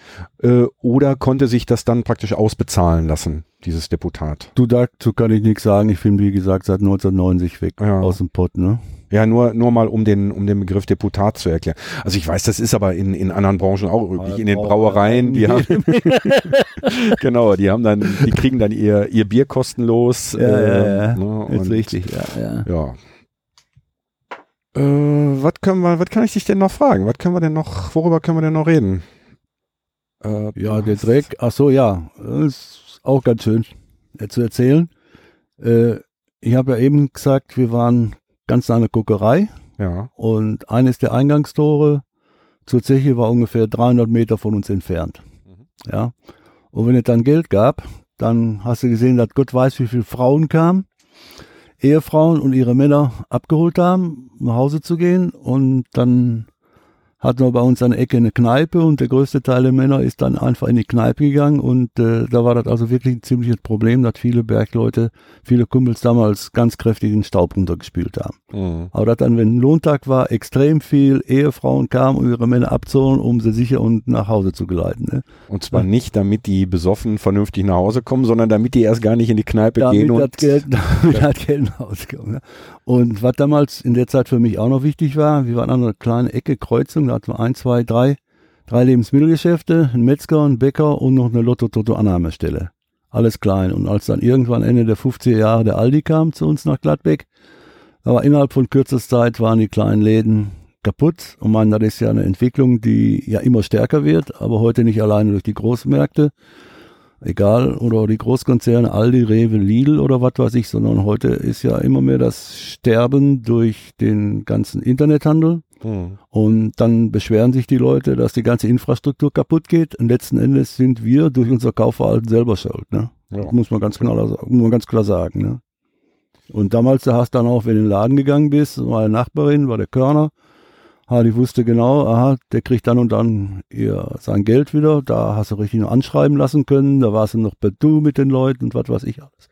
Speaker 1: äh, oder konnte sich das dann praktisch ausbezahlen lassen, dieses Deputat.
Speaker 2: Du, dazu kann ich nichts sagen. Ich bin, wie gesagt, seit 1990 weg
Speaker 1: Ja.
Speaker 2: aus dem Pott, ne?
Speaker 1: Ja, nur, nur mal, um den, um den Begriff Deputat zu erklären. Also ich weiß, das ist aber in, in anderen Branchen auch üblich. In den Brauereien, die haben, genau, die haben dann, die kriegen dann ihr, ihr Bier kostenlos.
Speaker 2: Ja, ja, ja.
Speaker 1: Ne,
Speaker 2: Ist
Speaker 1: und,
Speaker 2: richtig, ja, ja.
Speaker 1: Ja. Äh, was können wir, was kann ich dich denn noch fragen? Was können wir denn noch, worüber können wir denn noch reden? Äh,
Speaker 2: Ja, der Dreck, ach so, ja, das ist auch ganz schön äh, zu erzählen. Äh, ich habe ja eben gesagt, wir waren ganz nah an der Guckerei
Speaker 1: Ja.
Speaker 2: und eines der Eingangstore zur Zeche war ungefähr 300 Meter von uns entfernt.
Speaker 1: Mhm.
Speaker 2: Ja, und wenn es dann Geld gab, dann hast du gesehen, dass Gott weiß, wie viele Frauen kamen, Ehefrauen und ihre Männer abgeholt haben, nach Hause zu gehen und dann hatten wir bei uns an der Ecke eine Kneipe und der größte Teil der Männer ist dann einfach in die Kneipe gegangen und äh, da war das also wirklich ein ziemliches Problem, dass viele Bergleute, viele Kumpels damals ganz kräftig den Staub runtergespielt haben.
Speaker 1: Mhm.
Speaker 2: Aber dass dann, wenn Lohntag war, extrem viel Ehefrauen kamen, um ihre Männer abzuholen, um sie sicher und nach Hause zu geleiten. Ne?
Speaker 1: Und zwar nicht, damit die besoffen vernünftig nach Hause kommen, sondern damit die erst gar nicht in die Kneipe
Speaker 2: damit
Speaker 1: gehen
Speaker 2: das
Speaker 1: und
Speaker 2: Geld, damit das Geld nach Hause kommt. Ne? Und was damals in der Zeit für mich auch noch wichtig war, wir waren an einer kleinen Ecke, Kreuzung, da hatten wir ein, zwei, drei, drei Lebensmittelgeschäfte, ein Metzger, ein Bäcker und noch eine Lotto-Toto-Annahmestelle. Alles klein. Und als dann irgendwann Ende der 50er Jahre der Aldi kam zu uns nach Gladbeck, aber innerhalb von kürzester Zeit waren die kleinen Läden kaputt. Und man, das ist ja eine Entwicklung, die ja immer stärker wird, aber heute nicht alleine durch die Großmärkte, egal, oder die Großkonzerne, Aldi, Rewe, Lidl oder was weiß ich, sondern heute ist ja immer mehr das Sterben durch den ganzen Internethandel.
Speaker 1: Mhm.
Speaker 2: Und dann beschweren sich die Leute, dass die ganze Infrastruktur kaputt geht. Und letzten Endes sind wir durch unser Kaufverhalten selber schuld. Ne?
Speaker 1: Ja.
Speaker 2: Das muss man ganz klar, muss man ganz klar sagen. Ne? Und damals, da hast du dann auch, wenn du in den Laden gegangen bist, war eine Nachbarin, war der Körner, ha, die wusste genau, aha, der kriegt dann und dann ihr sein Geld wieder, da hast du richtig noch anschreiben lassen können, da warst du noch per Du mit den Leuten und was weiß ich alles.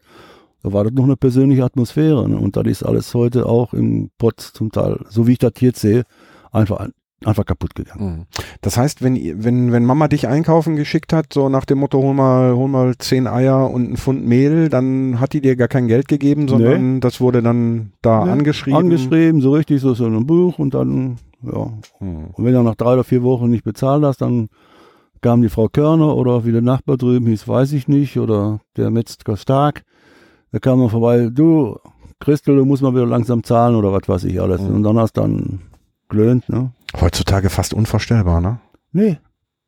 Speaker 2: Da war das noch eine persönliche Atmosphäre. Ne? Und das ist alles heute auch im Pott zum Teil, so wie ich das jetzt sehe, einfach, einfach kaputt gegangen.
Speaker 1: Mhm. Das heißt, wenn, wenn, wenn Mama dich einkaufen geschickt hat, so nach dem Motto, hol mal, hol mal zehn Eier und einen Pfund Mehl, dann hat die dir gar kein Geld gegeben, sondern das wurde dann da
Speaker 2: Ne?
Speaker 1: angeschrieben.
Speaker 2: Angeschrieben, so richtig, so so in einem Buch und dann, ja.
Speaker 1: Mhm.
Speaker 2: Und wenn du nach drei oder vier Wochen nicht bezahlt hast, dann kam die Frau Körner oder wie der Nachbar drüben hieß, weiß ich nicht, oder der Metzger Stark. Da kam man vorbei, du, Christel, du musst mal wieder langsam zahlen oder was weiß ich alles.
Speaker 1: Mhm.
Speaker 2: Und dann hast du dann glöhnt, ne?
Speaker 1: Heutzutage fast unvorstellbar, ne?
Speaker 2: Nee.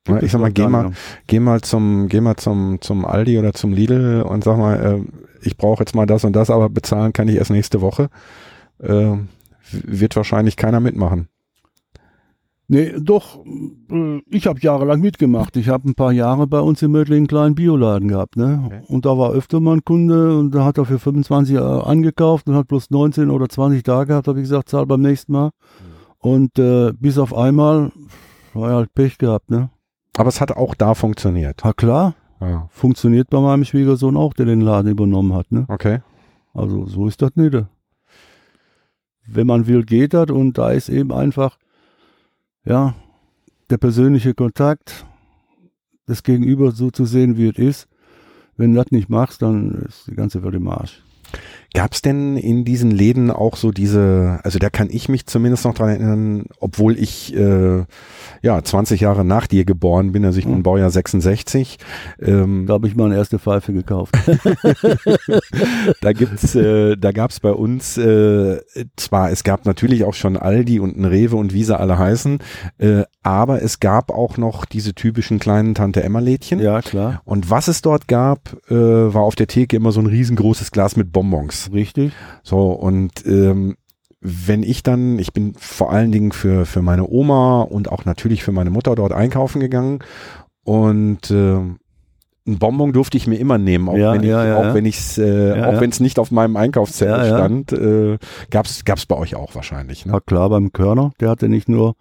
Speaker 1: Ja, ich sag mal, geh mal, geh mal zum, geh mal zum, zum Aldi oder zum Lidl und sag mal, äh, ich brauche jetzt mal das und das, aber bezahlen kann ich erst nächste Woche. Äh, wird wahrscheinlich keiner mitmachen.
Speaker 2: Nee, doch, äh, ich habe jahrelang mitgemacht. Ich habe ein paar Jahre bei uns im Mödling einen kleinen Bioladen gehabt, ne?
Speaker 1: Okay.
Speaker 2: Und da war öfter mal ein Kunde und da hat er für 25 Euro angekauft und hat bloß 19 oder 20 da gehabt, habe ich gesagt, zahl beim nächsten Mal. Und äh, bis auf einmal war er halt Pech gehabt, ne?
Speaker 1: Aber es hat auch da funktioniert.
Speaker 2: Ha klar,
Speaker 1: Ja.
Speaker 2: funktioniert bei meinem Schwiegersohn auch, der den Laden übernommen hat, ne?
Speaker 1: Okay.
Speaker 2: Also so ist das nicht. Wenn man will, geht das und da ist eben einfach, ja, der persönliche Kontakt, das Gegenüber so zu sehen, wie es ist. Wenn du das nicht machst, dann ist die ganze Welt im Arsch.
Speaker 1: Gab es denn in diesen Läden auch so diese, also da kann ich mich zumindest noch dran erinnern, obwohl ich äh, ja 20 Jahre nach dir geboren bin, also ich bin
Speaker 2: Mhm.
Speaker 1: Baujahr 66. Ähm,
Speaker 2: Da habe ich meine erste Pfeife gekauft.
Speaker 1: da gibt's, äh, da gab's bei uns äh, zwar, es gab natürlich auch schon Aldi und ein Rewe und wie sie alle heißen, äh, aber es gab auch noch diese typischen kleinen Tante Emma Lädchen.
Speaker 2: ja, klar.
Speaker 1: Und was es dort gab, äh, war auf der Theke immer so ein riesengroßes Glas mit Bonbons.
Speaker 2: Richtig.
Speaker 1: So und ähm, wenn ich dann, ich bin vor allen Dingen für für meine Oma und auch natürlich für meine Mutter dort einkaufen gegangen und äh, ein Bonbon durfte ich mir immer nehmen, auch
Speaker 2: Ja,
Speaker 1: wenn ich,
Speaker 2: ja, ja,
Speaker 1: auch wenn ich's, äh, auch wenn es nicht auf meinem Einkaufszettel stand, äh, gab's gab's bei euch auch wahrscheinlich. Ne?
Speaker 2: Ja klar, beim Körner, der hatte nicht nur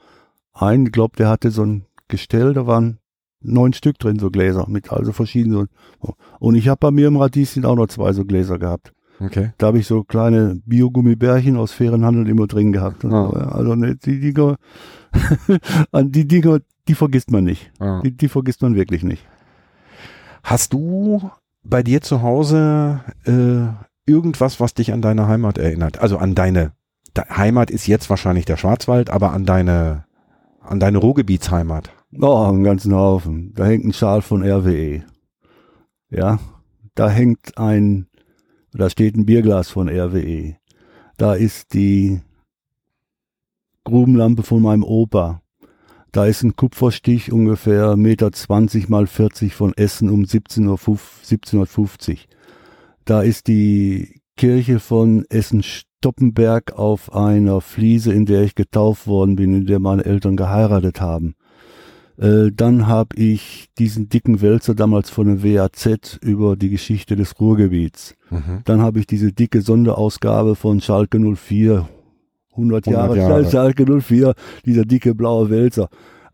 Speaker 2: einen, ich glaube, der hatte so ein Gestell, da waren neun Stück drin, so Gläser, mit also verschiedenen. So. Und ich habe bei mir im Radieschen auch noch zwei so Gläser gehabt.
Speaker 1: Okay.
Speaker 2: Da habe ich so kleine Biogummibärchen aus fairen Handel immer drin gehabt.
Speaker 1: Ah.
Speaker 2: Also ne, die Dinger, an die Dinger, die vergisst man nicht.
Speaker 1: Ja.
Speaker 2: Die, die vergisst man wirklich nicht.
Speaker 1: Hast du bei dir zu Hause äh, irgendwas, was dich an deine Heimat erinnert? Also an deine de Heimat ist jetzt wahrscheinlich der Schwarzwald, aber an deine an deine Ruhrgebietsheimat.
Speaker 2: Oh, einen ganzen Haufen. Da hängt ein Schal von RWE. Ja, da hängt ein, da steht ein Bierglas von RWE. Da ist die Grubenlampe von meinem Opa. Da ist ein Kupferstich ungefähr 1,20 Meter mal 40 von Essen um 17 Uhr, 1750. Da ist die Kirche von Essen-Stoppenberg auf einer Fliese, in der ich getauft worden bin, in der meine Eltern geheiratet haben. Äh, dann habe ich diesen dicken Wälzer damals von der WAZ über die Geschichte des Ruhrgebiets.
Speaker 1: Mhm.
Speaker 2: Dann habe ich diese dicke Sonderausgabe von Schalke 04, 100 Jahre,
Speaker 1: 100 Jahre.
Speaker 2: Schalke 04, dieser dicke blaue Wälzer.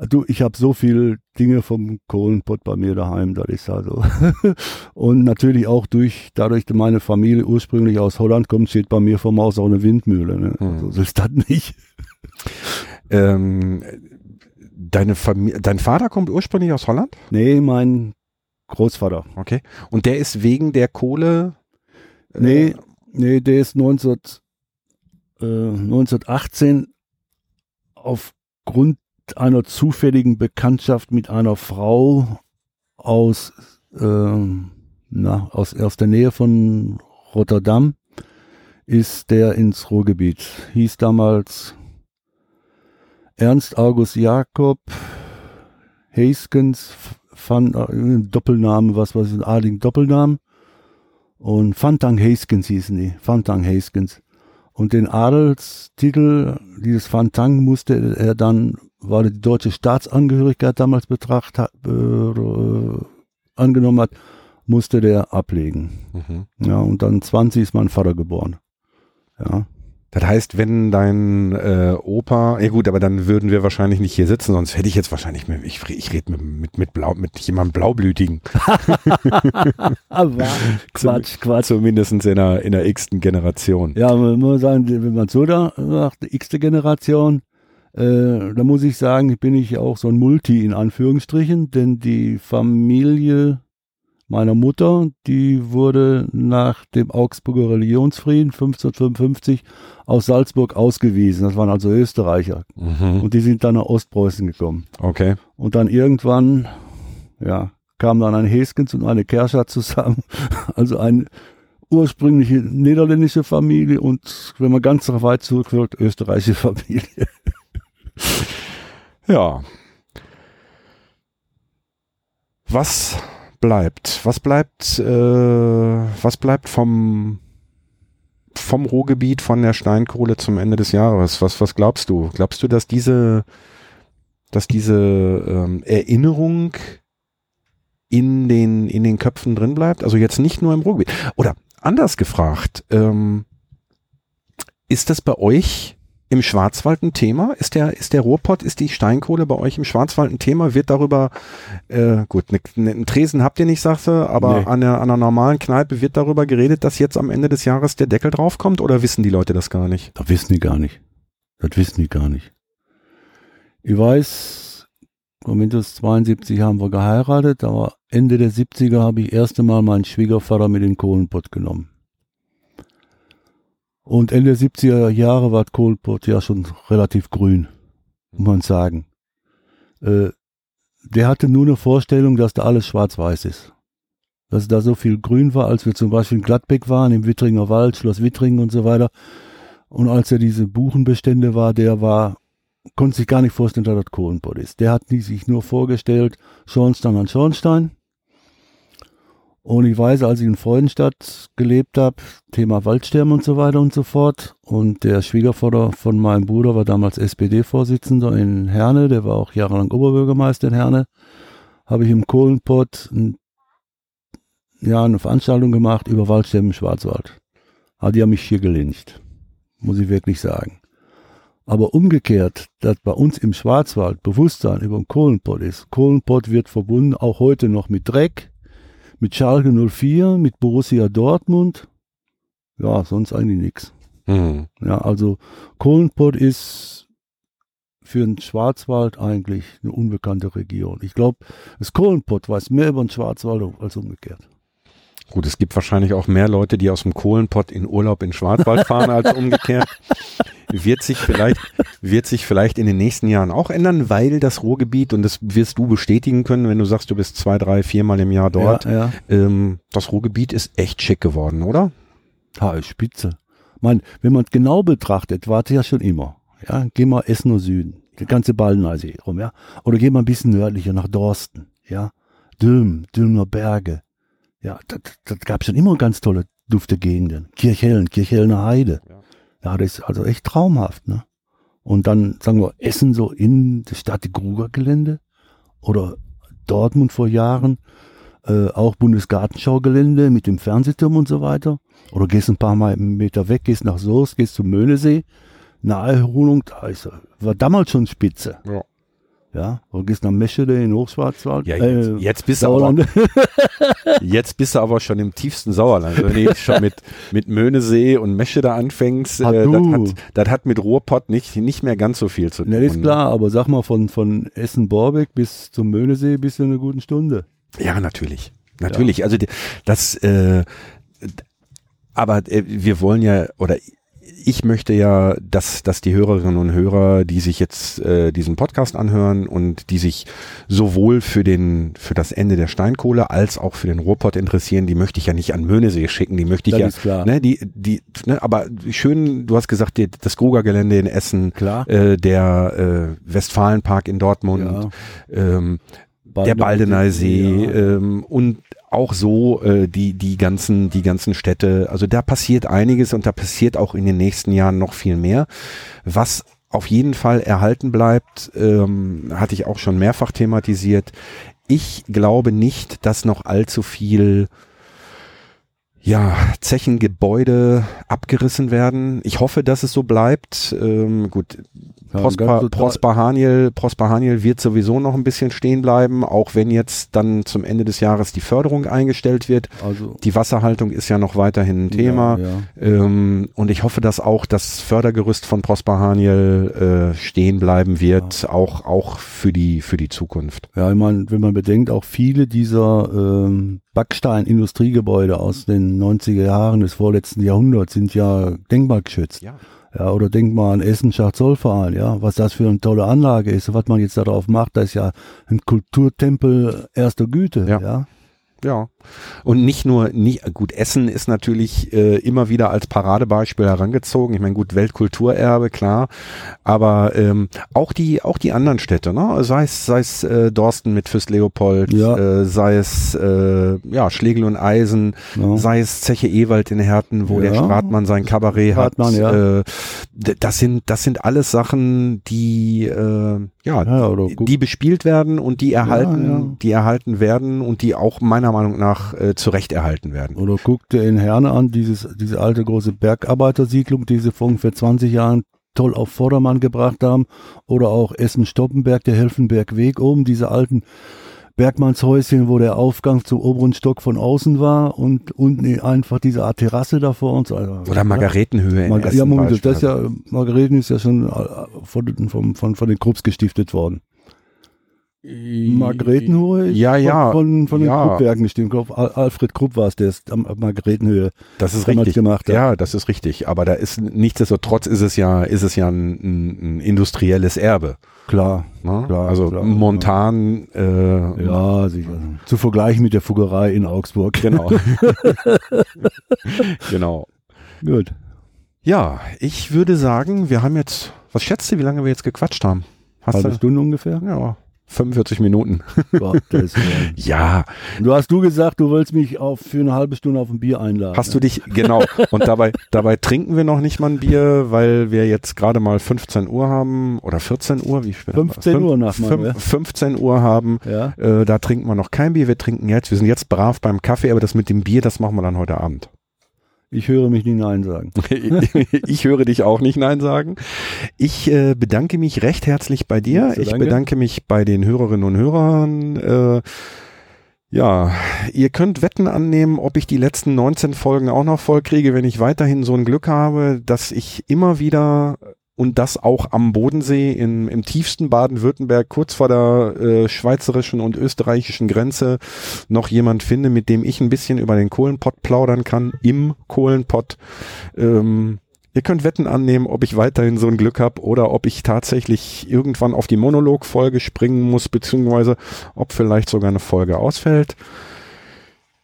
Speaker 2: Du, ich habe so viel Dinge vom Kohlenpott bei mir daheim, das ist also. Und natürlich auch durch, dadurch, dass meine Familie ursprünglich aus Holland kommt, steht bei mir vom Haus auch eine Windmühle. Ne?
Speaker 1: Hm.
Speaker 2: Also, so ist das nicht.
Speaker 1: Ähm, deine Familie, dein Vater kommt ursprünglich aus Holland,
Speaker 2: Nee, mein Großvater.
Speaker 1: okay? Und der ist wegen der Kohle. äh,
Speaker 2: Nee, nee, der ist 19, äh, 1918 aufgrund einer zufälligen Bekanntschaft mit einer Frau aus, ähm, na, aus, aus der Nähe von Rotterdam ist der ins Ruhrgebiet. Hieß damals Ernst August Jakob Heiskens, van, äh, Doppelname, was weiß ich, ein adligen Doppelnamen. Und Fantang Haskins hießen die. Fantang Haskins. Und den Adelstitel, dieses Fantang, musste er dann, weil er die deutsche Staatsangehörigkeit damals betracht hat, äh, angenommen hat, musste der ablegen.
Speaker 1: Mhm.
Speaker 2: Ja, und dann 20 ist mein Vater geboren. Ja.
Speaker 1: Das heißt, wenn dein äh, Opa, ja gut, aber dann würden wir wahrscheinlich nicht hier sitzen, sonst hätte ich jetzt wahrscheinlich, mit, ich, ich rede mit, mit, mit, Blau, mit jemandem Blaublütigen.
Speaker 2: Aber Quatsch, Quatsch.
Speaker 1: Zumindest in der, in der x-ten Generation.
Speaker 2: Ja, man muss sagen, wenn man so da sagt, x-te Generation, äh, da muss ich sagen, bin ich auch so ein Multi in Anführungsstrichen, denn die Familie meiner Mutter, die wurde nach dem Augsburger Religionsfrieden 1555 aus Salzburg ausgewiesen. Das waren also Österreicher.
Speaker 1: Mhm.
Speaker 2: Und die sind dann nach Ostpreußen gekommen.
Speaker 1: Okay.
Speaker 2: Und dann irgendwann, ja, kam dann ein Heskens und eine Kerscher zusammen. Also eine ursprüngliche niederländische Familie und, wenn man ganz weit zurückwirkt, österreichische Familie.
Speaker 1: Ja. Was bleibt? Was bleibt, äh, was bleibt vom, vom Ruhrgebiet, von der Steinkohle zum Ende des Jahres? Was, was glaubst du? Glaubst du, dass diese, dass diese ähm, Erinnerung in den, in den Köpfen drin bleibt? Also jetzt nicht nur im Ruhrgebiet. Oder anders gefragt, ähm, ist das bei euch im Schwarzwald ein Thema? Ist der, ist der Ruhrpott, ist die Steinkohle bei euch im Schwarzwald ein Thema? Wird darüber, äh, gut, ne, ne, einen Tresen habt ihr nicht, sagst du, aber
Speaker 2: Nee.
Speaker 1: an, einer, an einer normalen Kneipe wird darüber geredet, dass jetzt am Ende des Jahres der Deckel draufkommt oder wissen die Leute das gar nicht?
Speaker 2: Das wissen die gar nicht. Das wissen die gar nicht. Ich weiß, Windows 72 haben wir geheiratet, aber Ende der 70er habe ich erste Mal meinen Schwiegervater mit in den Kohlenpott genommen. Und Ende der 70er Jahre war Kohlenpott ja schon relativ grün, muss man sagen. Äh, der hatte nur eine Vorstellung, dass da alles schwarz-weiß ist. Dass da so viel grün war, als wir zum Beispiel in Gladbeck waren, im Wittringer Wald, Schloss Wittringen und so weiter. Und als er diese Buchenbestände war, der war, konnte sich gar nicht vorstellen, dass das Kohlenpott ist. Der hat sich nur vorgestellt, Schornstein an Schornstein. Und ich weiß, als ich in Freudenstadt gelebt habe, Thema Waldsterben und so weiter und so fort. Und der Schwiegervater von meinem Bruder war damals SPD-Vorsitzender in Herne, der war auch jahrelang Oberbürgermeister in Herne. Habe ich im Kohlenpott ein, ja, eine Veranstaltung gemacht über Waldsterben im Schwarzwald. Aber die haben mich hier gelincht, muss ich wirklich sagen. Aber umgekehrt, dass bei uns im Schwarzwald Bewusstsein über den Kohlenpott ist. Kohlenpott wird verbunden auch heute noch mit Dreck, mit Schalke 04, mit Borussia Dortmund. Ja, sonst eigentlich nichts.
Speaker 1: Mhm.
Speaker 2: Ja, also Kohlenpott ist für den Schwarzwald eigentlich eine unbekannte Region. Ich glaube, das Kohlenpott weiß mehr über den Schwarzwald als umgekehrt.
Speaker 1: Gut, es gibt wahrscheinlich auch mehr Leute, die aus dem Kohlenpott in Urlaub in Schwarzwald fahren als umgekehrt. Wird sich vielleicht, wird sich vielleicht in den nächsten Jahren auch ändern, weil das Ruhrgebiet, und das wirst du bestätigen können, wenn du sagst, du bist zwei, drei, viermal im Jahr dort,
Speaker 2: Ja, ja.
Speaker 1: Ähm, das Ruhrgebiet ist echt schick geworden, oder?
Speaker 2: Ha, ist spitze. Man, wenn man es genau betrachtet, war es ja schon immer. Ja, geh mal Essen und Süden, die ganze Balleneysee rum, ja. Oder geh mal ein bisschen nördlicher nach Dorsten, ja. Dülm, Dülmer Berge. Ja, das, das gab schon immer ganz tolle dufte Gegenden. Kirchhellen, Kirchhellener Heide.
Speaker 1: Ja.
Speaker 2: Ja. das ist also echt traumhaft, ne? Und dann, sagen wir, Essen so in das Stadt-Gruger-Gelände oder Dortmund vor Jahren, äh, auch Bundesgartenschaugelände mit dem Fernsehturm und so weiter. Oder gehst ein paar Mal Meter weg, gehst nach Soest, gehst zum Möhnesee. Naherholung, da ist, war damals schon spitze.
Speaker 1: Ja.
Speaker 2: Ja, oder gehst nach Meschede in Hochschwarzwald.
Speaker 1: Ja, jetzt,
Speaker 2: äh,
Speaker 1: jetzt bist du aber,
Speaker 2: Sauerland.
Speaker 1: jetzt bist du aber schon im tiefsten Sauerland. Wenn du jetzt schon mit, mit Möhnesee und Meschede anfängst,
Speaker 2: Ah,
Speaker 1: äh, das, hat, das hat mit Ruhrpott nicht, nicht mehr ganz so viel zu tun.
Speaker 2: Na, ist klar, aber sag mal, von, von Essen-Borbeck bis zum Möhnesee bist du in einer guten Stunde.
Speaker 1: Ja, natürlich. Natürlich. Also die- das, äh, aber äh, wir wollen ja, oder ich möchte ja, dass, dass die Hörerinnen und Hörer, die sich jetzt äh, diesen Podcast anhören und die sich sowohl für den, für das Ende der Steinkohle als auch für den Ruhrpott interessieren, die möchte ich ja nicht an Möhnesee schicken, die möchte ich
Speaker 2: Das
Speaker 1: ja, ne, die, die, ne, aber schön, du hast gesagt, die, das Gruger-Gelände in Essen,
Speaker 2: Klar.
Speaker 1: äh, der äh, Westfalenpark in Dortmund, ähm, der Baldeneysee
Speaker 2: Ja.
Speaker 1: ähm, und auch so äh, die die ganzen die ganzen Städte. Also da passiert einiges und da passiert auch in den nächsten Jahren noch viel mehr. Was auf jeden Fall erhalten bleibt, ähm, hatte ich auch schon mehrfach thematisiert. Ich glaube nicht, dass noch allzu viel ja, Zechengebäude abgerissen werden. Ich hoffe, dass es so bleibt. Ähm, gut,
Speaker 2: Ja,
Speaker 1: Prosper,
Speaker 2: total-
Speaker 1: Prosper, Haniel, Prosper Haniel wird sowieso noch ein bisschen stehen bleiben, auch wenn jetzt dann zum Ende des Jahres die Förderung eingestellt wird.
Speaker 2: Also,
Speaker 1: Die Wasserhaltung ist ja noch weiterhin ein Thema.
Speaker 2: Ja, ja.
Speaker 1: Ähm, und ich hoffe, dass auch das Fördergerüst von Prosper Haniel äh, stehen bleiben wird, auch, auch für die, für die Zukunft.
Speaker 2: Ja, ich meine, wenn man bedenkt, auch viele dieser ähm, Backstein-Industriegebäude aus den 90er Jahren des vorletzten Jahrhunderts sind ja denkmalgeschützt.
Speaker 1: Ja.
Speaker 2: Ja, oder denk mal an Essen Schachzollverein, ja, was das für eine tolle Anlage ist, was man jetzt darauf macht, das ist ja ein Kulturtempel erster Güte,
Speaker 1: Ja.
Speaker 2: ja.
Speaker 1: Ja. Und nicht nur, nicht, gut, Essen ist natürlich äh, immer wieder als Paradebeispiel herangezogen. Ich meine, gut, Weltkulturerbe, klar. Aber ähm, auch die, auch die anderen Städte, ne? Sei es, sei es äh, Dorsten mit Fürst Leopold,
Speaker 2: Ja.
Speaker 1: äh, sei es äh, ja, Schlegel und Eisen,
Speaker 2: Ja.
Speaker 1: sei es Zeche Ewald in Herten, wo
Speaker 2: Ja.
Speaker 1: der Stratmann sein Kabarett
Speaker 2: Stratmann,
Speaker 1: hat. Äh, das sind, das sind alles Sachen, die äh, ja, die bespielt werden und die erhalten, die erhalten werden und die auch meiner Meinung nach äh, zu Recht erhalten werden.
Speaker 2: Oder guck dir in Herne an, dieses, diese alte große Bergarbeitersiedlung, die sie vor ungefähr 20 Jahren toll auf Vordermann gebracht haben. Oder auch Essen-Stoppenberg, der Helfenbergweg oben, diese alten Bergmannshäuschen, wo der Aufgang zum oberen Stock von außen war und unten einfach diese Art Terrasse da vor uns. Also,
Speaker 1: Oder Margaretenhöhe in
Speaker 2: Marga
Speaker 1: Essen
Speaker 2: ja, Moment, das ist ja, Margareten ist ja schon äh, von, von, von, von den Krupps gestiftet worden. Margretenhöhe?
Speaker 1: Ja, ja.
Speaker 2: Von, von den
Speaker 1: ja.
Speaker 2: Kruppwerken stimmt. Alfred Krupp war es, der es am Margretenhöhe
Speaker 1: Das ist richtig.
Speaker 2: gemacht hat.
Speaker 1: Ja, das ist richtig. Aber da ist nichtsdestotrotz ist es ja, ist es ja ein, ein, industrielles Erbe.
Speaker 2: Klar.
Speaker 1: Ne?
Speaker 2: Klar,
Speaker 1: also
Speaker 2: klar,
Speaker 1: Montan, äh,
Speaker 2: Ja, sicher. Zu vergleichen mit der Fuggerei in Augsburg.
Speaker 1: genau. genau.
Speaker 2: Gut.
Speaker 1: Ja, ich würde sagen, wir haben jetzt, was schätzt du, wie lange wir jetzt gequatscht haben? Hast
Speaker 2: Halbe
Speaker 1: du?
Speaker 2: Stunde ungefähr?
Speaker 1: Ja, 45 Minuten.
Speaker 2: Ja, du hast du gesagt, du wolltest mich auf, für eine halbe Stunde auf ein Bier einladen.
Speaker 1: hast du dich, genau. Und dabei, dabei trinken wir noch nicht mal ein Bier, weil wir jetzt gerade mal 15 Uhr haben oder 14 Uhr, wie spät?
Speaker 2: 15 Uhr nach
Speaker 1: fünf-
Speaker 2: ja.
Speaker 1: 15 Uhr haben.
Speaker 2: Ja.
Speaker 1: Äh, da trinken wir noch kein Bier, wir trinken jetzt, wir sind jetzt brav beim Kaffee, aber das mit dem Bier, das machen wir dann heute Abend.
Speaker 2: Ich höre mich nie Nein sagen.
Speaker 1: ich höre dich auch nicht Nein sagen. Ich äh, bedanke mich recht herzlich bei dir.
Speaker 2: So,
Speaker 1: ich
Speaker 2: danke.
Speaker 1: bedanke mich bei den Hörerinnen und Hörern. Äh, ja, ihr könnt Wetten annehmen, ob ich die letzten 19 Folgen auch noch voll kriege, wenn ich weiterhin so ein Glück habe, dass ich immer wieder und das auch am Bodensee in, im tiefsten Baden-Württemberg, kurz vor der äh, schweizerischen und österreichischen Grenze, noch jemand finde, mit dem ich ein bisschen über den Kohlenpott plaudern kann, im Kohlenpott. Ähm, ihr könnt Wetten annehmen, ob ich weiterhin so ein Glück habe oder ob ich tatsächlich irgendwann auf die Monologfolge springen muss, beziehungsweise ob vielleicht sogar eine Folge ausfällt.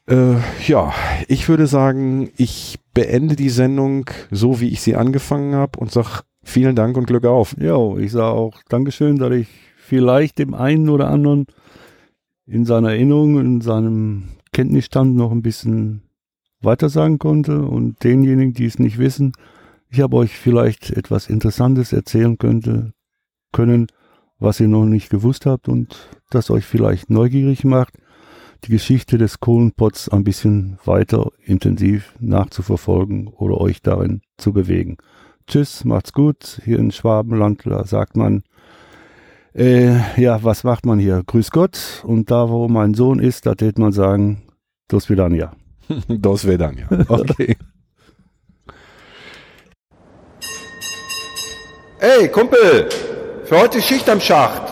Speaker 1: Äh, ja, ich würde sagen, ich beende die Sendung so, wie ich sie angefangen habe und sag vielen Dank und Glück auf.
Speaker 2: Ja, ich sage auch Dankeschön, dass ich vielleicht dem einen oder anderen in seiner Erinnerung, in seinem Kenntnisstand noch ein bisschen weitersagen konnte und denjenigen, die es nicht wissen, ich habe euch vielleicht etwas Interessantes erzählen könnte, können, was ihr noch nicht gewusst habt und das euch vielleicht neugierig macht, die Geschichte des Kohlenpots ein bisschen weiter intensiv nachzuverfolgen oder euch darin zu bewegen. Tschüss, macht's gut. Hier in Schwabenland da sagt man, äh, ja, was macht man hier? Grüß Gott. Und da, wo mein Sohn ist, da tät man sagen, dos vidania.
Speaker 1: Dann, ja. Okay.
Speaker 3: Ey, Kumpel, für heute Schicht am Schacht.